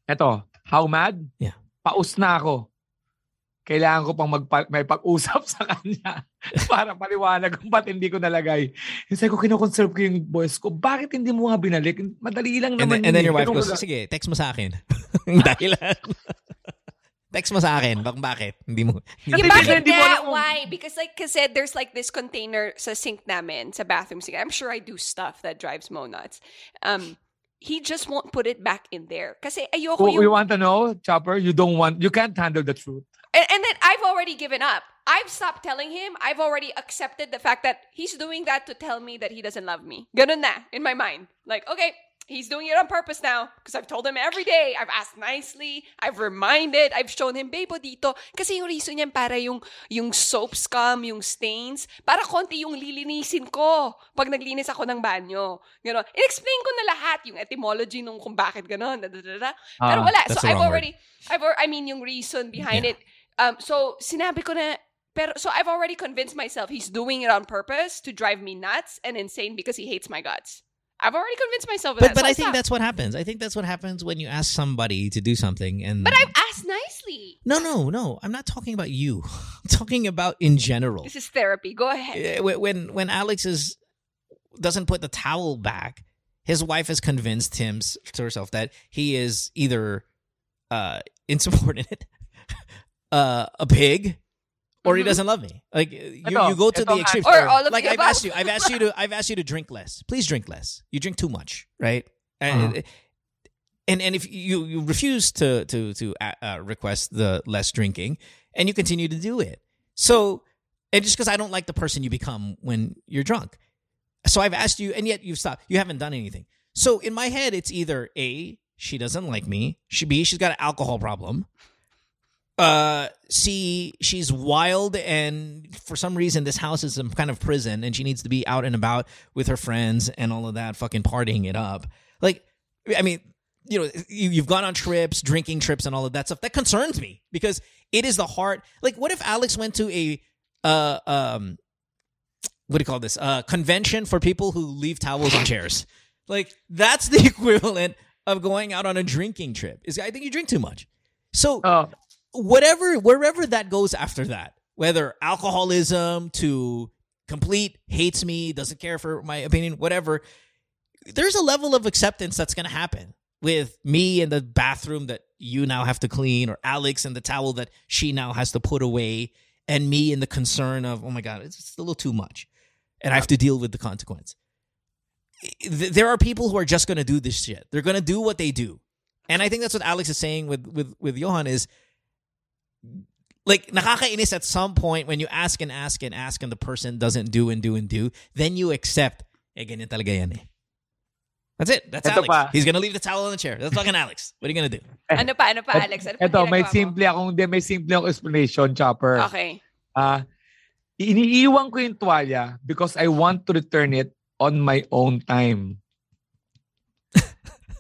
eto, how mad? Yeah. Paus na ako. Kailangan ko pang magpa- may pag-usap sa kanya para paliwanag kung ba't hindi ko nalagay. Kasi ko, kinoconserve ko yung voice ko. Bakit hindi mo nga binalik? Madali lang And naman then, and then yun your eh. wife goes, sige, text mo sa akin. Yung Dahilan. text mo sa akin. Bak bakit? Hindi mo. Yeah, Hindi, bakit hindi mo nga? Why? Because like I said, there's like this container sa sink namin, sa bathroom sink. I'm sure I do stuff that drives Mo nuts. Um, he just won't put it back in there. Kasi ayoko yung... you want to know, Chopper, you don't want, you can't handle the truth. And, and then I've already given up. I've stopped telling him. I've already accepted the fact that he's doing that to tell me that he doesn't love me. Ganun na, in my mind. Like, okay, he's doing it on purpose now because I've told him every day. I've asked nicely. I've reminded. I've shown him, babe, dito. Kasi yung reason niyan para yung, yung soap scum, yung stains, para konti yung lilinisin ko pag naglinis ako ng banyo. Ganon. In-explain ko na lahat yung etymology nung kung bakit ganon. Da, da, da, da. Pero Ah, wala. So I've wrong word. already, I've I mean, yung reason behind Yeah. it. Um, so sinabi ko na, pero so I've already convinced myself he's doing it on purpose to drive me nuts and insane because he hates my guts. I've already convinced myself of But, that. but so I think that's what happens. I think that's what happens when you ask somebody to do something and. But I've asked nicely. No, no, no. I'm not talking about you. I'm talking about in general. This is therapy. Go ahead. Eh, when when when Alex is doesn't put the towel back, his wife has convinced him to herself that he is either uh insubordinate, uh a pig, or he Mhm. doesn't love me. Like you, Ito, you go to the extreme. Or all of like I've asked you, I've asked you to, I've asked you to drink less. Please drink less. You drink too much, right? And Uh-huh. and and if you you refuse to to to uh, uh, request the less drinking, and you continue to do it, so and just because I don't like the person you become when you're drunk, so I've asked you, and yet you've stopped. You haven't done anything. So in my head, it's either a she doesn't like me, she b she's got an alcohol problem. Uh, see she's wild, and for some reason, this house is some kind of prison, and she needs to be out and about with her friends and all of that, fucking partying it up. Like, I mean, you know, you, you've gone on trips, drinking trips, and all of that stuff. That concerns me because it is the heart. Like, what if Alex went to a, uh, um, what do you call this? Uh, convention for people who leave towels on chairs. Like, that's the equivalent of going out on a drinking trip. Is I think you drink too much. So Oh, whatever wherever that goes after that whether alcoholism to complete hates me doesn't care for my opinion whatever there's a level of acceptance that's going to happen with me in the bathroom that you now have to clean or alex and the towel that she now has to put away and me in the concern of oh my god it's a little too much and i have to deal with the consequence. There are people who are just going to do this shit. They're going to do what they do. And i think that's what alex is saying with with with johan is like nakakainis at some point when you ask and ask and ask and the person doesn't do and do and do, then you accept, eh, ganyan talaga yan eh. That's it. That's Ito Alex. pa. He's gonna leave the towel on the chair. That's fucking Alex. What are you gonna do? Ano pa, ano pa, Alex? Ano pa Ito, may ginagawa mo? simple akong, hindi, may simple akong explanation, Chopper. Okay. Ah, iniiwan ko yung tuwalya because I want to return it on my own time.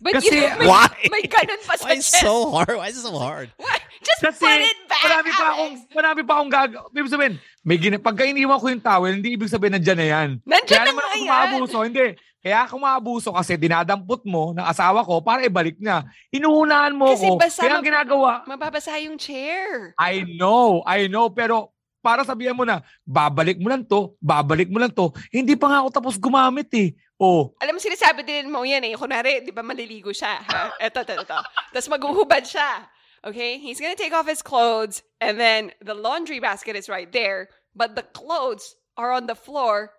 But Kasi- you, may, Why? may ganun pa sa Why is chest. so hard? Why is it so hard? Why? Just Kasi put it back, marami pa akong, Alex. marami pa akong gag... Ibig sabihin, may gina, pagka iniwan ko yung towel, hindi ibig sabihin nandyan na yan. Nandiyan Kaya na naman yan. maabuso. Hindi. Kaya ako maabuso kasi dinadampot mo ng asawa ko para ibalik niya. Inuunahan mo Kasi ko. basta Kaya ang ginagawa, Mababasa yung chair. I know, I know, pero para sabihan mo na, babalik mo lang to, babalik mo lang to, hindi pa nga ako tapos gumamit eh. Oh, Alam mo, sinasabi din mo yan eh. Kunwari, di ba maliligo siya, ha? Eto, eto, eto. Tapos maghuhubad siya. Okay? He's gonna take off his clothes and then the laundry basket is right there, but the clothes are on the floor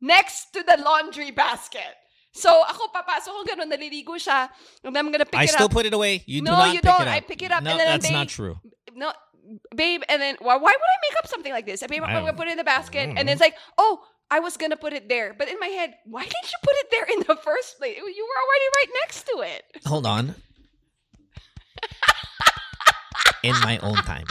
next to the laundry basket. So, ako papasok ko ganun, naliligo siya, and then I'm gonna pick I it still up. put it away. You do No, not you pick don't. it up. I pick it up No, and then that's they- not true. no, babe, and then why, why would I make up something like this? Babe, I'm gonna put it in the basket, and it's like, oh, I was gonna put it there, but in my head, why didn't you put it there in the first place? You were already right next to it. Hold on. In my own time.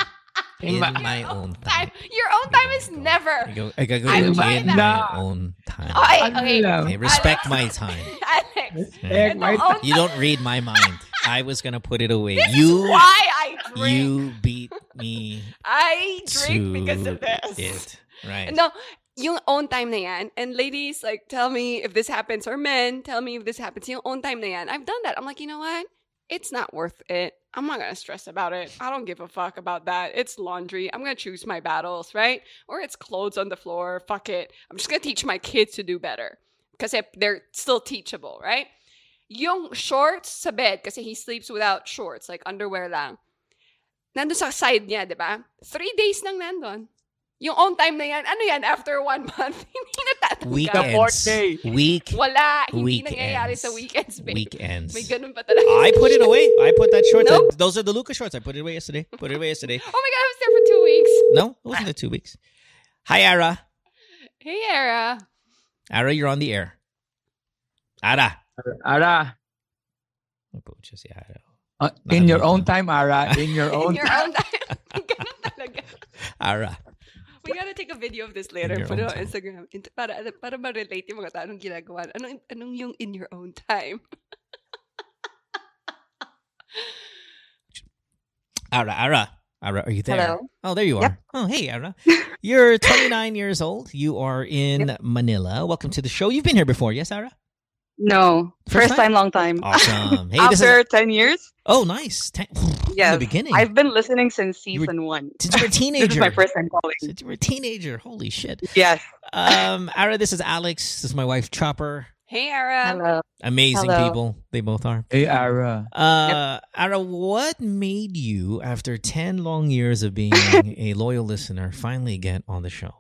In In my- my own time. Your own time is never. I go, I go I'm in my na. own time. Okay, Ano okay. Okay, respect Alex. my time. Alex, in my- the own You don't read my mind. I was gonna put it away. This you is why I drink. you beat me I drink to because of this. it. Right. No, yung own time na yan. And ladies, like, tell me if this happens. Or men, tell me if this happens. Yung own time na yan. I've done that. I'm like, you know what? It's not worth it. I'm not going to stress about it. I don't give a fuck about that. It's laundry. I'm going to choose my battles, right? Or it's clothes on the floor. Fuck it. I'm just going to teach my kids to do better. Because they're still teachable, right? Yung shorts sa bed, kasi he sleeps without shorts, like underwear lang. Nandun sa side niya, di ba? Three days nang nandun. Yung on time na yan, ano yan, after one month, hindi natatanggap. fourth Weekends. day. Week Wala, hindi Weekends. nangyayari sa weekends, babe. weekends. May ganun pa talaga. I put it away. I put that shorts. Nope. Those are the Luca shorts. I put it away yesterday. Put it away yesterday. Oh my God, I was there for two weeks. No, it wasn't the two weeks. Hi, Ara. Hey, Ara. Ara, you're on the air. Ara. Ara, I'll put just the Ara. uh, in your own time, Ara, in your own In your own time. ganun talaga. Ara. We gotta take a video of this later. your Put it on time. Instagram. Int- Para, para ma-relate yung mga tao anong ginagawa. Anong, anong yung in your own time? Ara, Ara. Ara, are you there? Hello. Oh, there you are. Yep. Oh, hey, Ara. You're 29 years old. You are in Manila. Welcome to the show. You've been here before, yes, Ara? No, First first, time? time? long time. Awesome. Hey, this After is. 10 years, Oh, nice. Ten, from yes. the beginning. I've been listening since You were- season one. Since you were a teenager. this is my first time calling. Since you were a teenager. Holy shit. Yes. Um, Ara, this is Alex. This is my wife, Chopper. Hey, Ara. Hello. Amazing Hello. people. They both are. Hey, Ara. Uh, Ara, what made you, after 10 long years of being a loyal listener, finally get on the show?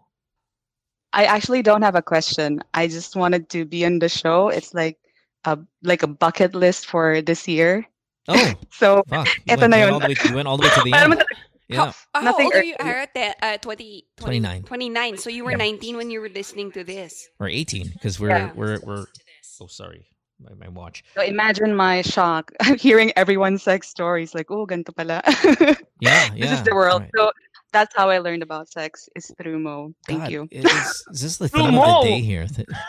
I actually don't have a question. I just wanted to be on the show. It's like a like a bucket list for this year. Oh, So, fuck. You Eto went, na you, went yun. all the way, you went all the way to the Alam mo end. Yeah. How, how Nothing old are you, early. Ara? Te- Uh, 20, 20, 29. 29. So you were 19 when you were listening to this. Or 18, because we're, Yeah. we're, we're, oh, sorry. My, my watch. so imagine my shock hearing everyone's sex stories like, oh, ganito pala. Yeah, this is the world. right. So that's how I learned about sex is through Mo. Thank God, you. Is, is this the theme of the day here?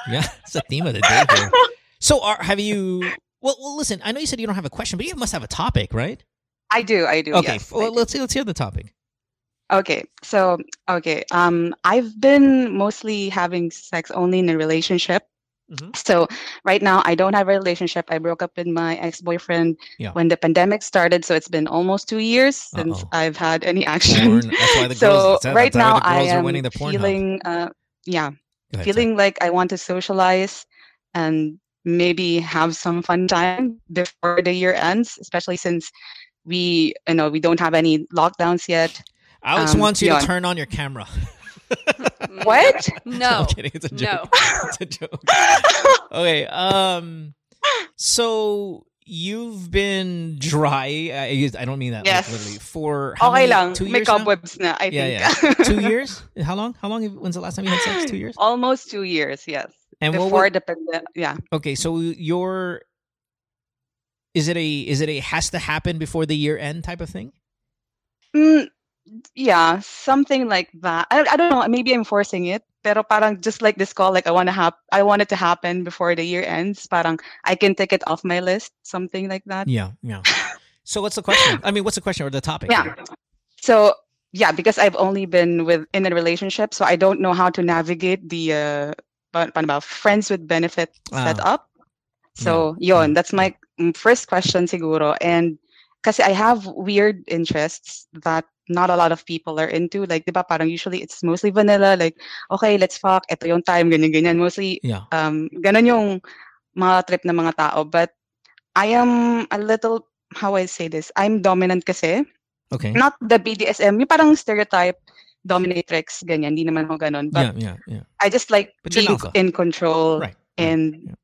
Yeah, it's the theme of the day here. So, are, have you? Well, well, listen. I know you said you don't have a question, but you must have a topic, right? I do. I do. Okay. yes, well, do. let's let's hear the topic. Okay, so okay, um, I've been mostly having sex only in a relationship. Mhm. So right now, I don't have a relationship. I broke up with my ex-boyfriend Yeah. when the pandemic started, so it's been almost two years since Uh-oh. I've had any action. Porn. That's why the so girls. Right now, I am winning the porn. feeling, uh, yeah, ahead, feeling like I want to socialize and maybe have some fun time before the year ends, especially since we, you know, we don't have any lockdowns yet. sorry. Alex um, wants you yeah. to turn on your camera. What? No. I'm kidding. It's a No. joke. it's a joke. Okay. Um. So you've been dry. I, use- I don't mean that like, Yes. literally. For how Okay many, lang. Two May years now? cobwebs na, I Yeah, think. Two years? How long? How long? When's the last time you had sex? Two years. Almost two years, yes. And what Before would- the pandemic, yeah. Okay, so your is it a is it a has to happen before the year end type of thing? Mm, yeah, something like that. I, I don't know. Maybe I'm forcing it. Pero parang just like this call, like I want to hap- I want it to happen before the year ends. Parang I can take it off my list, something like that. Yeah, yeah. So what's the question? I mean, what's the question or the topic? Yeah. So yeah, because I've only been with in a relationship, so I don't know how to navigate the uh, paano ba, friends with benefit Ah. setup. So yon, that's my mm, first question siguro. And kasi I have weird interests that not a lot of people are into. Like, di ba, parang usually it's mostly vanilla. Like, okay, let's fuck. Ito yung time, ganyan, ganyan. Mostly, Yeah. um, ganun yung mga trip ng mga tao. But I am a little, how I say this, I'm dominant kasi. Okay. Not the BDSM, yung parang stereotype dominatrix, ganyan. Hindi naman ako ganun. But yeah, yeah, yeah. I just like But being in control. Right. And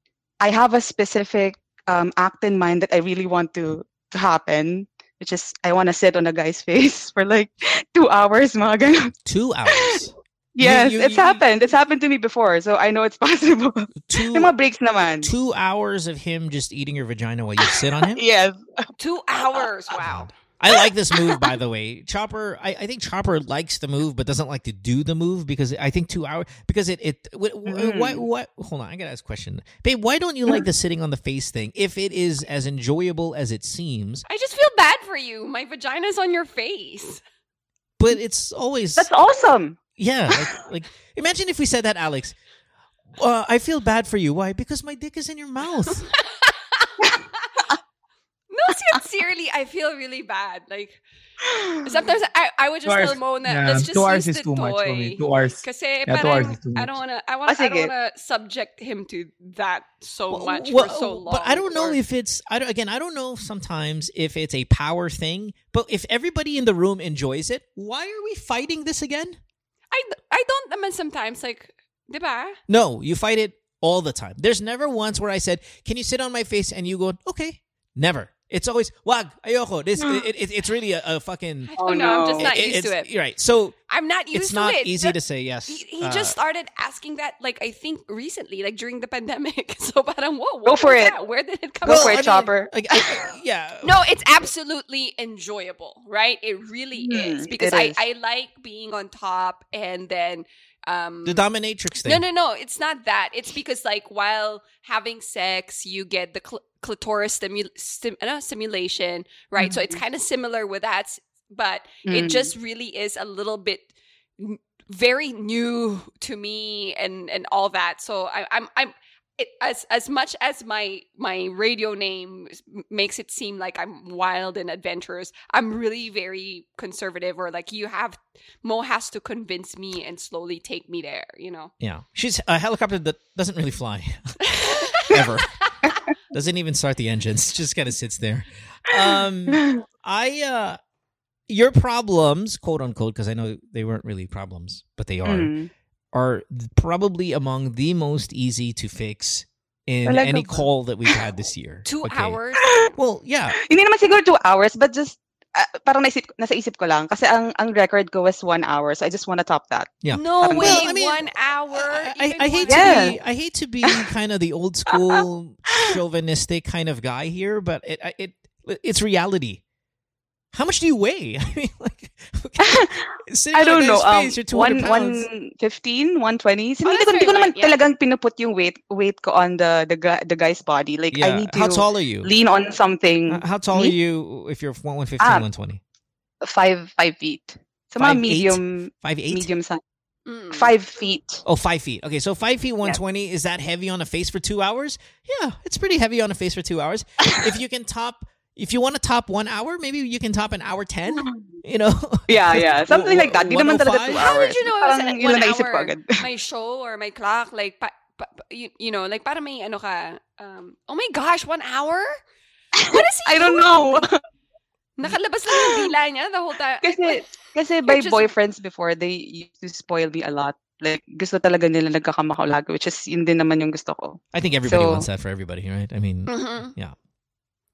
I have a specific um, act in mind that I really want to, to happen, which is I want to sit on a guy's face for like two hours, mga ganun. Two hours. Yes, you- it's you- happened. It's happened to me before, so I know it's possible. Two mga breaks naman. two hours of him just eating your vagina while you sit on him. Yes. Two hours. Wow. I like this move, by the way. Chopper, I, I think Chopper likes the move, but doesn't like to do the move because I think two hours because it it wh- wh- why Mm. what hold on I gotta ask a question, babe. Why don't you like the sitting on the face thing if it is as enjoyable as it seems? I just feel bad for you. My vagina's on your face. But it's always That's awesome. yeah. Like, like imagine if we said that, Alex. Uh, I feel bad for you. Why? Because my dick is in your mouth. No, sincerely, I feel really bad. Like sometimes I, I would just Two tell hours- Mo na yeah, let's just two hours use is the too much for me. Two hours. Kasi eh, Yeah, two hours is too I don't wanna I want I don't wanna subject him to that so much Well, for so long. But I don't know or- if it's I don't, again I don't know sometimes if it's a power thing. But if everybody in the room enjoys it, why are we fighting this again? I I don't I mean sometimes like diba? No, you fight it all the time. There's never once where I said, "Can you sit on my face?" and you go, "Okay." Never. It's always wag ayoko. This it, it, it's really a, a fucking. Oh, don't. I'm just no. not it- used to it. You're right. So I'm not used it's to not it. easy The- to say yes. He, he Uh, just started asking that, like I think recently, like during the pandemic. So, parang whoa, Go what for it. that? Where did it come Go from? for I it, mean, Chopper. like, I- I- yeah. No, it's absolutely enjoyable, right? It really Hmm, is because I, is. I like being on top and then um the dominatrix thing. no no no it's not that it's because like while having sex you get the cl- clitoris stimu- stim- ano, stimulation right so it's kind of similar with that s- but it Mm. just really is a little bit n- very new to me and and all that so I, i'm i'm it, as as much as my my radio name makes it seem like I'm wild and adventurous, I'm really very conservative. Or like you have Mo has to convince me and slowly take me there. You know. Yeah, she's a helicopter that doesn't really fly ever. doesn't even start the engines. Just kind of sits there. Um, I uh, your problems, quote unquote, because I know they weren't really problems, but they are, Mm. Are probably among the most easy to fix in Talaga any ba? call that we've had this year. Two Okay. hours. Well, yeah. Hindi naman siguro two hours, but just uh, parang naisip, nasa isip ko lang. Kasi ang, ang record ko was one hour, so I just want to top that. Yeah. No Parang way. Well, I mean, one hour. I, I, I hate one- to Yeah. be I hate to be kind of the old school chauvinistic kind of guy here, but it it it's reality. How much do you weigh? I mean, like, sitting I don't know. guy's Um, face, you're 200 one, pounds. 115, 120. So, Oh, hindi that's ko, hindi ko naman yeah. talagang pinuput yung weight weight ko on the the, guy, the guy's body. Like, I yeah. need to How tall are you? lean on something. Uh, How tall are you if you're 115, Ah. 120? Five, five feet. So, Five mga eight? medium, Five eight? medium size. Mm. Five feet. Oh, five feet. Okay, so five feet, 120. Is that heavy on a face for two hours? Yeah, it's pretty heavy on a face for two hours. if you can top, if you want to top one hour, maybe you can top an hour 10, you know? Yeah, yeah. Something like that. Di naman talaga 105? two How did you know it was Parang at yun one ang hour? my show or my clock, like, pa, pa, pa- you, you know, like, para may ano ka, um, oh my gosh, one hour? What is he I don't know. Nakalabas lang yung dila niya the whole time. Like, kasi, kasi You're by just- boyfriends before, they used to spoil me a lot. Like, gusto talaga nila nagkakamakaw lagi, which is yun din naman yung gusto ko. I think everybody So- wants that for everybody, right? I mean, Mhm.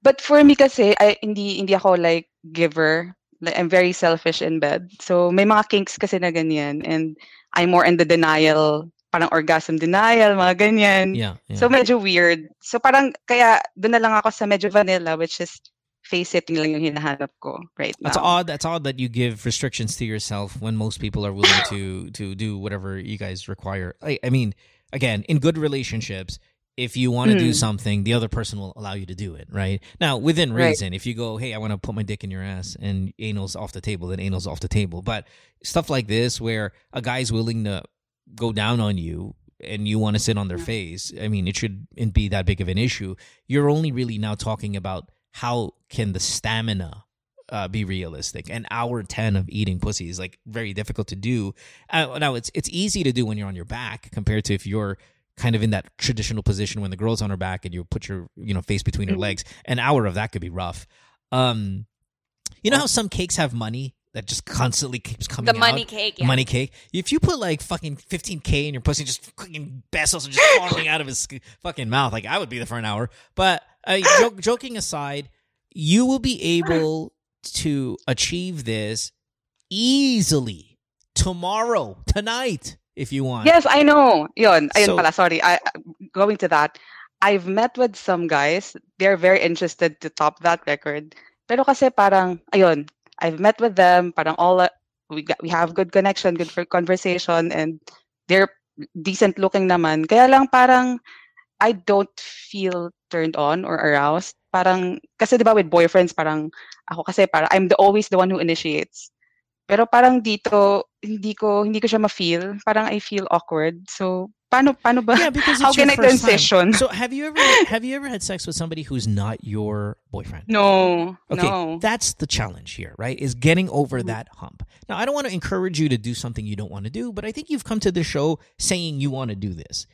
But for me kasi, I, hindi, hindi ako like giver. Like, I'm very selfish in bed. So, may mga kinks kasi na ganyan. And I'm more in the denial, parang orgasm denial, mga ganyan. yeah. yeah. So, medyo weird. So, parang, kaya, doon na lang ako sa medyo vanilla, which is, face sitting lang yung hinahanap ko right That's now. odd. That's odd that you give restrictions to yourself when most people are willing to to do whatever you guys require. I, I mean, again, in good relationships, if you want to do Mm. something, the other person will allow you to do it, right? Now, within Right. reason. If you go, "Hey, I want to put my dick in your ass," and anal's off the table, then anal's off the table. But stuff like this, where a guy's willing to go down on you and you want to sit on their face, I mean, it shouldn't be that big of an issue. You're only really now talking about how can the stamina uh, be realistic. An hour ten of eating pussy is like very difficult to do. Uh, now it's it's easy to do when you're on your back compared to if you're kind of in that traditional position when the girl's on her back and you put your you know face between her Mhm. legs. An hour of that could be rough. Um, you know how some cakes have money that just constantly keeps coming The money out? cake, yeah. money cake. If you put like fucking 15k in your pussy, just fucking pesos are just falling out of his fucking mouth, like I would be there for an hour. But uh, joke, joking aside, you will be able to achieve this easily tomorrow, tonight, if you want. Yes, I know. Yun, ayun So- pala, sorry. I, going to that, I've met with some guys. They're very interested to top that record. Pero kasi parang, ayun, I've met with them, parang all, uh, we, got, we have good connection, good for conversation, and they're decent looking naman. Kaya lang parang, I don't feel turned on or aroused. Parang, kasi di ba with boyfriends, parang, ako kasi parang, I'm the, always the one who initiates. Pero parang dito, hindi ko hindi ko siya ma-feel. Parang I feel awkward. So, paano paano ba? Yeah, because how can I first time. transition? So have you ever have you ever had sex with somebody who's not your boyfriend? no, Okay, no. that's the challenge here, right? Is getting over mm-hmm. that hump. Now, I don't want to encourage you to do something you don't want to do, but I think you've come to the show saying you want to do this.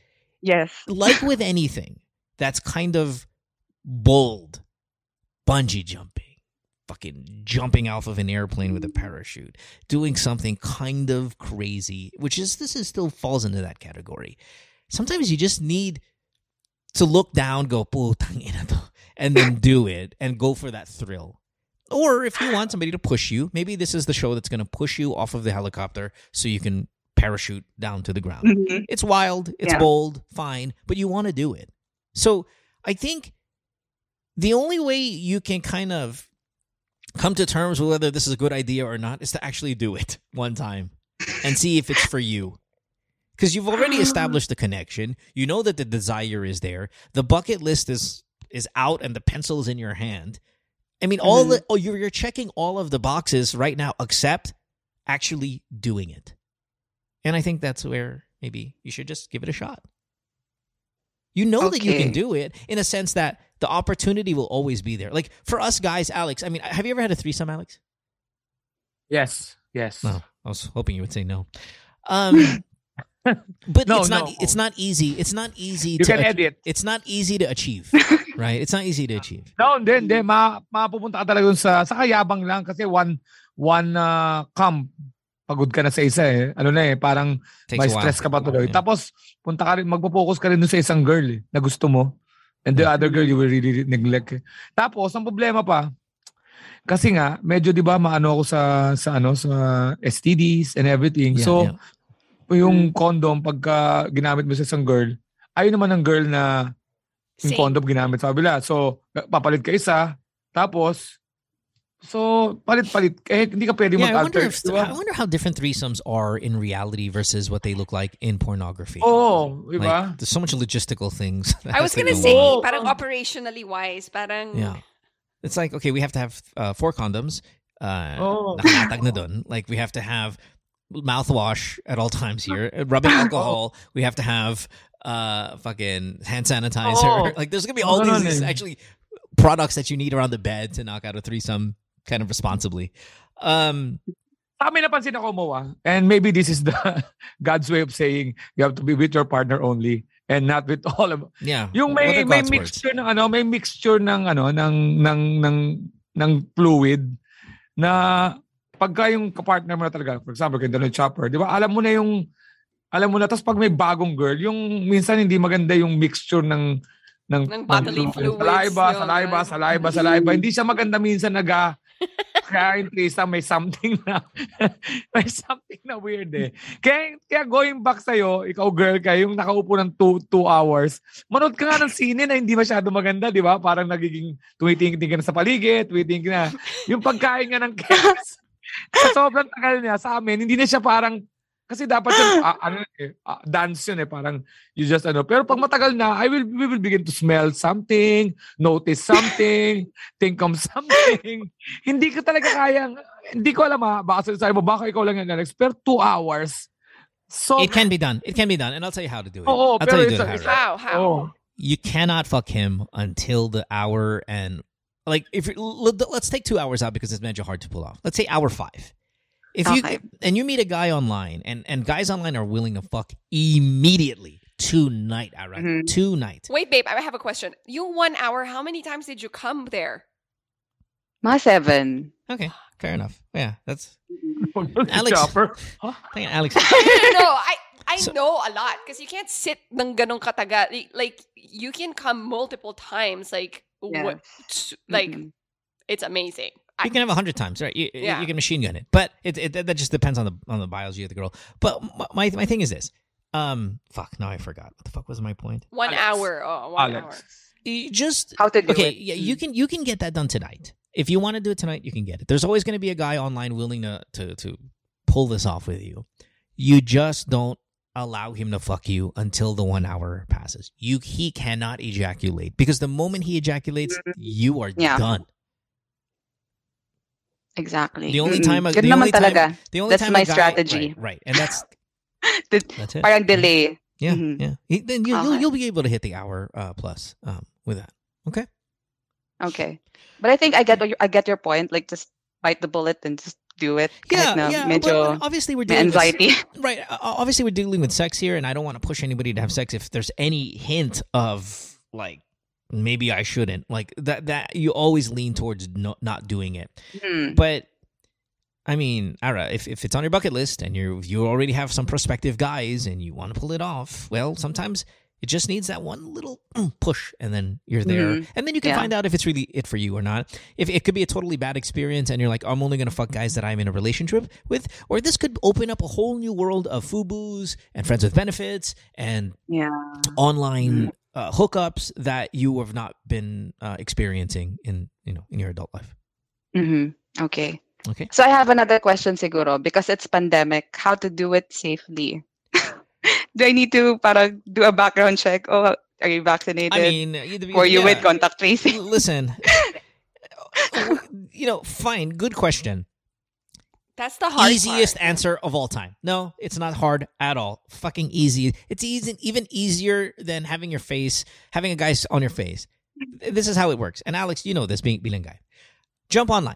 Yes. Like with anything that's kind of bold, bungee jumping, fucking jumping off of an airplane with a parachute, doing something kind of crazy, which is this is still falls into that category. Sometimes you just need to look down, go, putang ina to, and then do it and go for that thrill. Or if you want somebody to push you, maybe this is the show that's going to push you off of the helicopter so you can parachute down to the ground. Mhm. It's wild, it's Yeah. bold, fine, but you want to do it. So I think the only way you can kind of come to terms with whether this is a good idea or not is to actually do it one time and see if it's for you. Because you've already ah. established the connection. You know that the desire is there. The bucket list is is out and the pencil is in your hand. I mean, all mm-hmm. the oh, you're you're checking all of the boxes right now, except actually doing it. And I think that's where maybe you should just give it a shot. You know that you can do it in a sense that the opportunity will always be there. Like for us guys, Alex, I mean, have you ever had a threesome, Alex? Yes. Yes. No, I was hoping you would say no. Um, but No, it's not. no. It's not easy. It's not easy You to. can edit. It's not easy to achieve, right? It's not easy to achieve. No, hindi, hindi. Ma, mapupunta ka talaga sa, sa kayabang lang kasi one, one uh, camp, pagod ka na sa isa eh. Ano na eh, parang Takes may stress ka pa tuloy. Yeah. Tapos, punta ka rin, magpo-focus ka rin sa isang girl eh, na gusto mo. And the other girl, you will really neglect. Tapos, ang problema pa, kasi nga, medyo di ba maano ako sa, sa ano, sa STDs and everything. Yeah, so, yeah. yung condom, pagka ginamit mo sa isang girl, ayun naman ang girl na yung Same. condom ginamit sa kabila. So, papalit ka isa, tapos, so, palit-palit. Eh, hindi ka pwede Yeah, I wonder if di ba? I wonder how different threesomes are in reality versus what they look like in pornography. Oh, di ba? Like, there's so much logistical things. I was gonna say, on. parang operationally wise, parang Yeah. It's like, okay, we have to have uh, four condoms. Uh, Oh. na dun. Like, we have to have mouthwash at all times here. Uh, Rubbing alcohol. We have to have uh, fucking hand sanitizer. Oh. Like, there's going to be all Oh, no, these no. actually products that you need around the bed to knock out a threesome kind of responsibly. Um, Sa amin napansin ako mo ah. And maybe this is the God's way of saying you have to be with your partner only and not with all of yeah. Yung What may may God's words? mixture ng ano, may mixture ng ano ng ng ng ng fluid na pagka yung kapartner mo na talaga, for example, kaya ng chopper, di ba? Alam mo na yung alam mo na tapos pag may bagong girl, yung minsan hindi maganda yung mixture ng ng, Ng bodily fluids, saliva, saliva, right? saliva, saliva. Hindi siya maganda minsan naga kaya yung may something na may something na weird eh. Kaya, kaya going back sa'yo, ikaw girl ka, yung nakaupo ng two, two hours, manood ka nga ng sine na hindi masyado maganda, di ba? Parang nagiging tumitingin ka na sa paligid, tumitingin na. Yung pagkain nga ng cakes, sa sobrang tagal niya sa amin, hindi na siya parang kasi dapat yun, ah, ano eh, ah, dance yun eh, parang you just ano. Pero pag matagal na, I will, we will begin to smell something, notice something, think of something. hindi ko talaga kayang, hindi ko alam ha, baka sinasabi mo, baka ikaw lang yung Alex, pero two hours, so, It can be done. It can be done, and I'll tell you how to do it. Oo, I'll tell you it's to do it, it's Harry. How? How? oh, You cannot fuck him until the hour and like if let's take two hours out because it's meant hard to pull off. Let's say hour five. If you Okay. and you meet a guy online and and guys online are willing to fuck immediately tonight, Ara, Mhm. tonight. Wait, babe, I have a question. You one hour, how many times did you come there? My seven. Okay, fair enough. Yeah, that's Alex. Alex. Chopper. Huh? I Alex. no, no, no. I I So- know a lot because you can't sit ng ganong katagal. Like- Like you can come multiple times. Like what? Like Mhm. it's amazing. You can have a hundred times, right? You, Yeah. you can machine gun it, but it, it that just depends on the on the biology of the girl. But my my thing is this. Um, fuck. Now I forgot. What the fuck was my point? One Alex. hour. Oh, one hour. You just How to do okay. it. Yeah, you can you can get that done tonight. If you want to do it tonight, you can get it. There's always going to be a guy online willing to to to pull this off with you. You just don't allow him to fuck you until the one hour passes. You he cannot ejaculate because the moment he ejaculates, you are Yeah. done. Exactly. The only time a- Good the only time- The only That's time my guy, strategy. right, right, and that's The- that's it. Parang delay. Yeah, Mhm. yeah. He- Then you, you'll Okay. you'll be able to hit the hour uh, plus um, with that. Okay. Okay. But I think I get what I get your point. Like just bite the bullet and just do it. Yeah, na yeah. Medyo but obviously, we're dealing with anxiety. right. uh, Obviously, we're dealing with sex here, and I don't want to push anybody to have sex if there's any hint of like maybe I shouldn't like that. That you always lean towards no, not doing it, Hmm. but. I mean, Ara, if, if it's on your bucket list and you you already have some prospective guys and you want to pull it off, well, sometimes it just needs that one little mm, push, and then you're there, Mhm. and then you can Yeah. find out if it's really it for you or not. If it could be a totally bad experience, and you're like, I'm only gonna fuck guys that I'm in a relationship with, or this could open up a whole new world of FUBUs and friends with benefits and Yeah. online uh, hookups that you have not been uh, experiencing in you know in your adult life. hmm Okay. Okay. So I have another question siguro because it's pandemic. How to do it safely? do I need to para do a background check? Oh, are you vaccinated? I mean, either- Were you yeah. with contact tracing? Listen, you know, fine, good question. That's the hard Easiest part. answer of all time. No, it's not hard at all. Fucking easy. It's easy, even easier than having your face, having a guy on your face. This is how it works. And Alex, you know this, being being a guy. Jump online.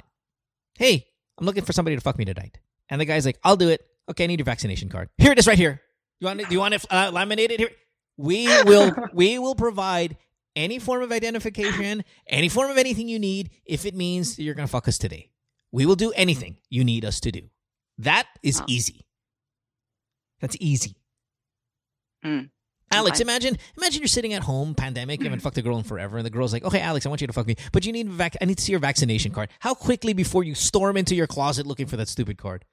Hey, I'm looking for somebody to fuck me tonight. And the guy's like, I'll do it. Okay, I need your vaccination card. Here it is, right here. You want it? Do you want it uh, laminated here? We will. we will provide any form of identification, any form of anything you need, if it means that you're gonna fuck us today. We will do anything you need us to do. That is Oh. easy. That's easy. Mm. Alex, Okay. imagine imagine you're sitting at home, pandemic, you haven't fucked a girl in forever, and the girl's like, "Okay, Alex, I want you to fuck me, but you need vac- I need to see your vaccination card." How quickly before you storm into your closet looking for that stupid card?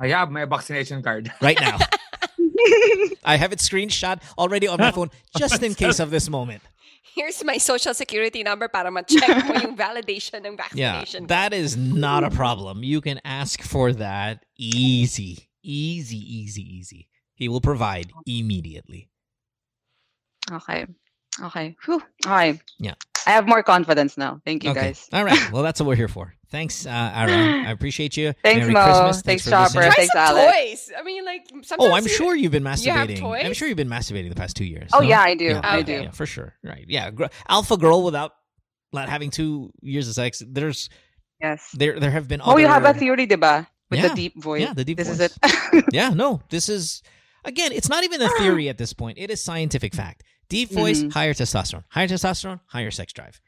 I have my vaccination card. Right now, I have it screenshot already on my phone, just in case of this moment. Here's my social security number para ma-check mo yung validation ng vaccination. Yeah, vaccination. that is not a problem. You can ask for that easy, easy, easy, easy. He will provide immediately. okay. Okay. Whew. Okay. Yeah. I have more confidence now. Thank you, okay. guys. All right. Well, that's what we're here for. Thanks, uh, Aaron. I appreciate you. Thanks, Merry Mo. Christmas. Thanks, for Chopper. listening. Try Thanks, some Alex. toys. I mean, like sometimes. Oh, I'm you- sure you've been masturbating. You have masturbating. I'm sure you've been masturbating the past two years. Oh no? yeah, I do. Yeah, I Okay. do. yeah, for sure. Right. Yeah. Alpha girl without not having two years of sex. There's Yes. there there have been. Oh, you have a other- theory, diba? With Yeah. the deep voice. Yeah, the deep This voice. is it. yeah, no, this is again, it's not even a theory at this point. It is scientific fact. Deep voice, Mhm. higher testosterone. Higher testosterone, higher sex drive.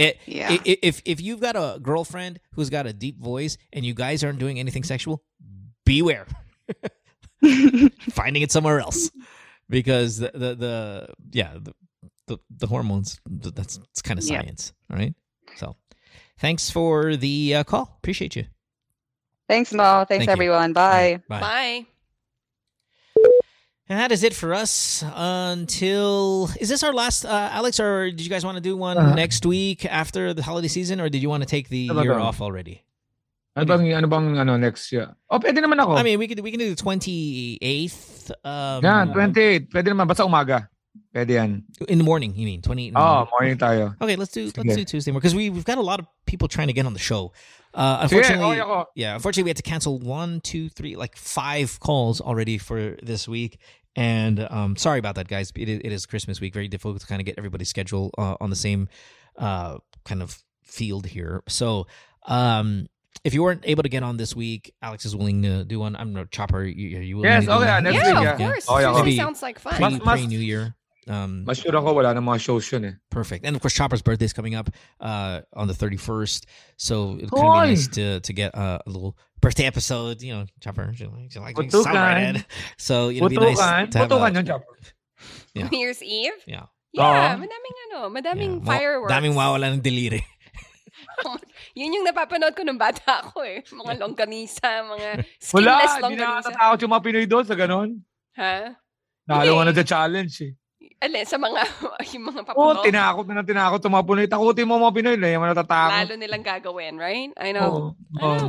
It, Yeah. i- i- if if you've got a girlfriend who's got a deep voice and you guys aren't doing anything sexual, beware. Finding it somewhere else. Because the the, the yeah, the, the the hormones that's it's kind of Yeah. science, all right? So thanks for the uh, call. Appreciate you. Thanks, Mo. Thanks, Thank you. everyone. Bye. Bye. Bye. And that is it for us until. Is this our last, uh, Alex, or did you guys want to do one Uh, next week after the holiday season, or did you want to take the year off already? Ano bang, ano bang, ano, next year? Oh, pwede naman ako. I mean, we could we can do the twenty eighth. Um, Yan, 28. Pwede naman, basta umaga. Pwede yan. in the morning. You mean twenty? Oh, morning tayo. Okay, let's do let's do Tuesday more because we we've got a lot of people trying to get on the show. Uh, unfortunately, yeah, unfortunately, we had to cancel one, two, three, like five calls already for this week. And um, sorry about that, guys. It is, it is Christmas week. Very difficult to kind of get everybody's schedule uh, on the same uh, kind of field here. So um, if you weren't able to get on this week, Alex is willing to do one. I'm no chopper. You, are you willing Yes, to do okay, one? next yeah, week, of yeah. course. Oh, yeah, Tuesday sounds like fun. Pre, Mas- mas- New Year. Um, Mas sure ako, wala na mga shows yun eh. Perfect. And of course, Chopper's birthday is coming up uh, on the 31st. So it'll kind of be nice to, to get uh, a little birthday episode. You know, Chopper, she, she likes being Putukan. celebrated. So it'll be nice to have a, yun, Chopper. Yeah. New Year's Eve? Yeah. Yeah, Oo. madaming ano, madaming yeah. Fireworks. Daming mawala ng deliri. Yun yung napapanood ko nung bata ako eh. Mga longganisa, mga Wala, skinless hindi na longganisa. natatakot yung mga Pinoy doon sa ganun. Ha? Nalo Hindi. na sa challenge eh. Alin, sa mga, yung mga Oo, papuno. tinakot na ng tinakot yung mga Pinoy. Takutin mo mga Pinoy, hindi mo natatakot. Lalo nilang gagawin, right? I Oo. know. Oo.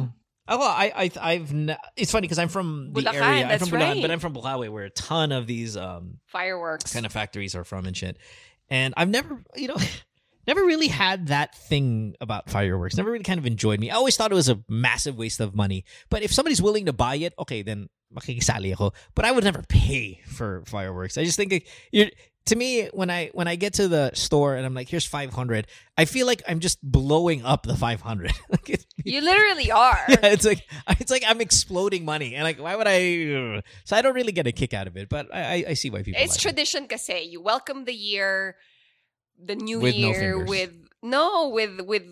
Oh, well, I, I, I've, n- it's funny because I'm from the Bulacan, area. I'm that's from Bulacan, right. but I'm from Bocaue, where a ton of these um, Fireworks. kind of factories are from and shit. And I've never, you know, never really had that thing about fireworks. Never really kind of enjoyed me. I always thought it was a massive waste of money. But if somebody's willing to buy it, okay, then makikisali ako. But I would never pay for fireworks. I just think you're, to me when I when I get to the store and I'm like, here's 500, I feel like I'm just blowing up the 500. like it, You literally are. yeah, it's like it's like I'm exploding money, and like why would I? So I don't really get a kick out of it, but I I, see why people. It's like it. tradition kasi. You welcome the year, the new With no year fingers. with no with with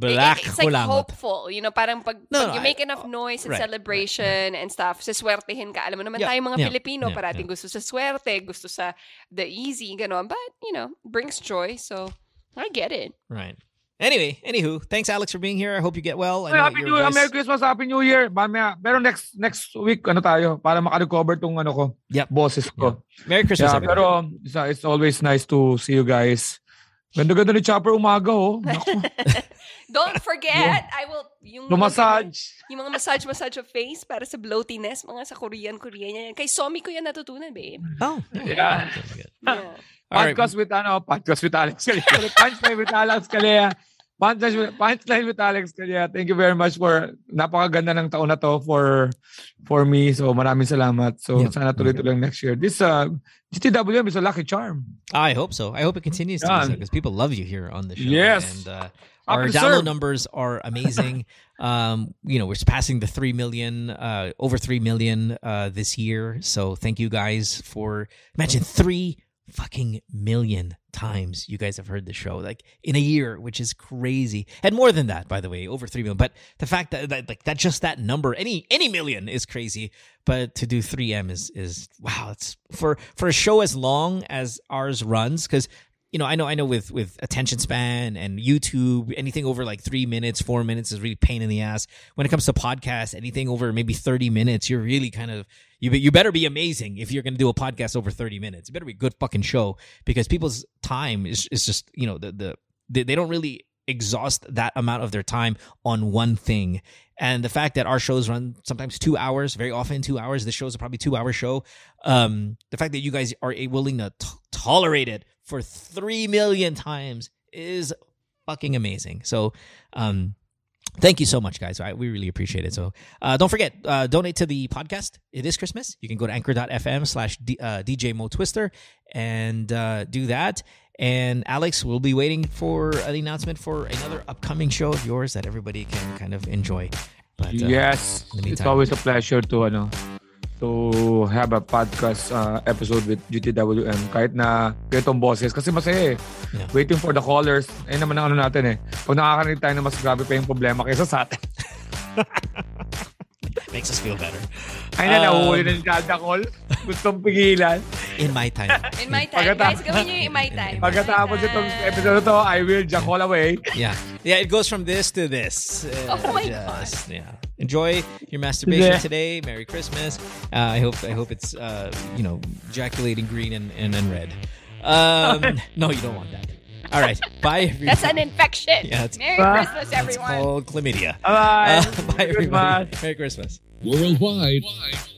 Black it- it's like kulangot. hopeful. You know, parang pag, No, pag you I- make enough oh, noise and right, right, celebration and stuff, siswertehin ka. Alam mo naman Yeah, tayo mga yeah, Pilipino, yeah, parating yeah. gusto sa swerte, gusto sa the easy, gano'n. But, you know, brings joy. So, I get it. Right. Anyway, anywho, thanks Alex for being here. I hope you get well. I Ay, Happy New Year, voice- Merry Christmas, Happy New Year. Mamaya, pero next next week, ano tayo, para makarecover tong ano ko, Yep. boses ko. Merry Christmas, Yeah, pero it's, it's always nice to see you guys. Ganda-ganda ni Chopper umaga, oh. Naku, Don't forget, I will, yung, lumasage. yung mga massage-massage of face para sa bloatiness, mga sa Korean, Korean yan. Kay Somi ko yan natutunan, babe. Oh, Yeah. Yeah. All right. Podcast with, ano, podcast with Alex Calea. Punchline with Alex Calea. Punchline with, punchline with Alex Calea. Thank you very much for, napakaganda ng taon na to for, for me. So, maraming salamat. So, Yep. sana tuloy-tuloy next year. This, uh, GTWM is a lucky charm. I hope so. I hope it continues to be Yeah. so because people love you here on the show. Yes. And uh, our download numbers are amazing. um, you know, we're surpassing the 3 million, uh, over 3 million uh, this year. So thank you guys for, imagine 3 fucking million times you guys have heard the show like in a year which is crazy and more than that by the way over 3 million but the fact that, that like that just that number any any million is crazy but to do 3m is is wow it's for for a show as long as ours runs because you know, I know, I know, with with attention span and YouTube, anything over like three minutes, four minutes is really pain in the ass. When it comes to podcasts, anything over maybe thirty minutes, you're really kind of you. You better be amazing if you're going to do a podcast over thirty minutes. It better be a good fucking show because people's time is is just you know the the they, they don't really exhaust that amount of their time on one thing. And the fact that our shows run sometimes two hours, very often two hours. This show's a probably two hour show. Um, the fact that you guys are willing to t- tolerate it for three million times is fucking amazing. So, um, thank you so much, guys. I, we really appreciate it. So, uh, don't forget, uh, donate to the podcast. It is Christmas. You can go to anchor.fm slash uh, DJ Mo Twister and uh, do that. And Alex will be waiting for an announcement for another upcoming show of yours that everybody can kind of enjoy. But, uh, yes, it's always a pleasure to ano to have a podcast uh, episode with GTWM kahit na ganitong boses kasi masaya eh. Yeah. Waiting for the callers. Ayun naman ang ano natin eh. Pag nakakarinig tayo na mas grabe pa yung problema kaysa sa atin. Makes us feel better. Ay na, Um, nahuhuli na ni Dada Call. Gustong pigilan. In my time. In my time. Pagkata- Guys, gawin niyo yung in my time. Pagkatapos In my itong episode to, I will jack all away. Yeah. Yeah, it goes from this to this. Uh, Oh my just, Yeah. Enjoy your masturbation Yeah. today. Merry Christmas. Uh, I hope I hope it's uh, you know, ejaculating green and, and, and red. Um, no, you don't want that. All right. Bye everybody. That's an infection. Yeah, it's- Merry Ah. Christmas, It's everyone. called chlamydia. Bye. Uh, bye Good everybody. man. Merry Christmas. Worldwide,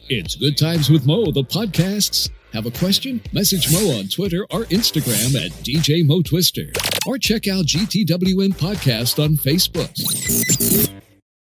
it's Good Times with Mo, the podcasts. Have a question? Message Mo on Twitter or Instagram at DJ Mo Twister. Or check out GTWM Podcast on Facebook.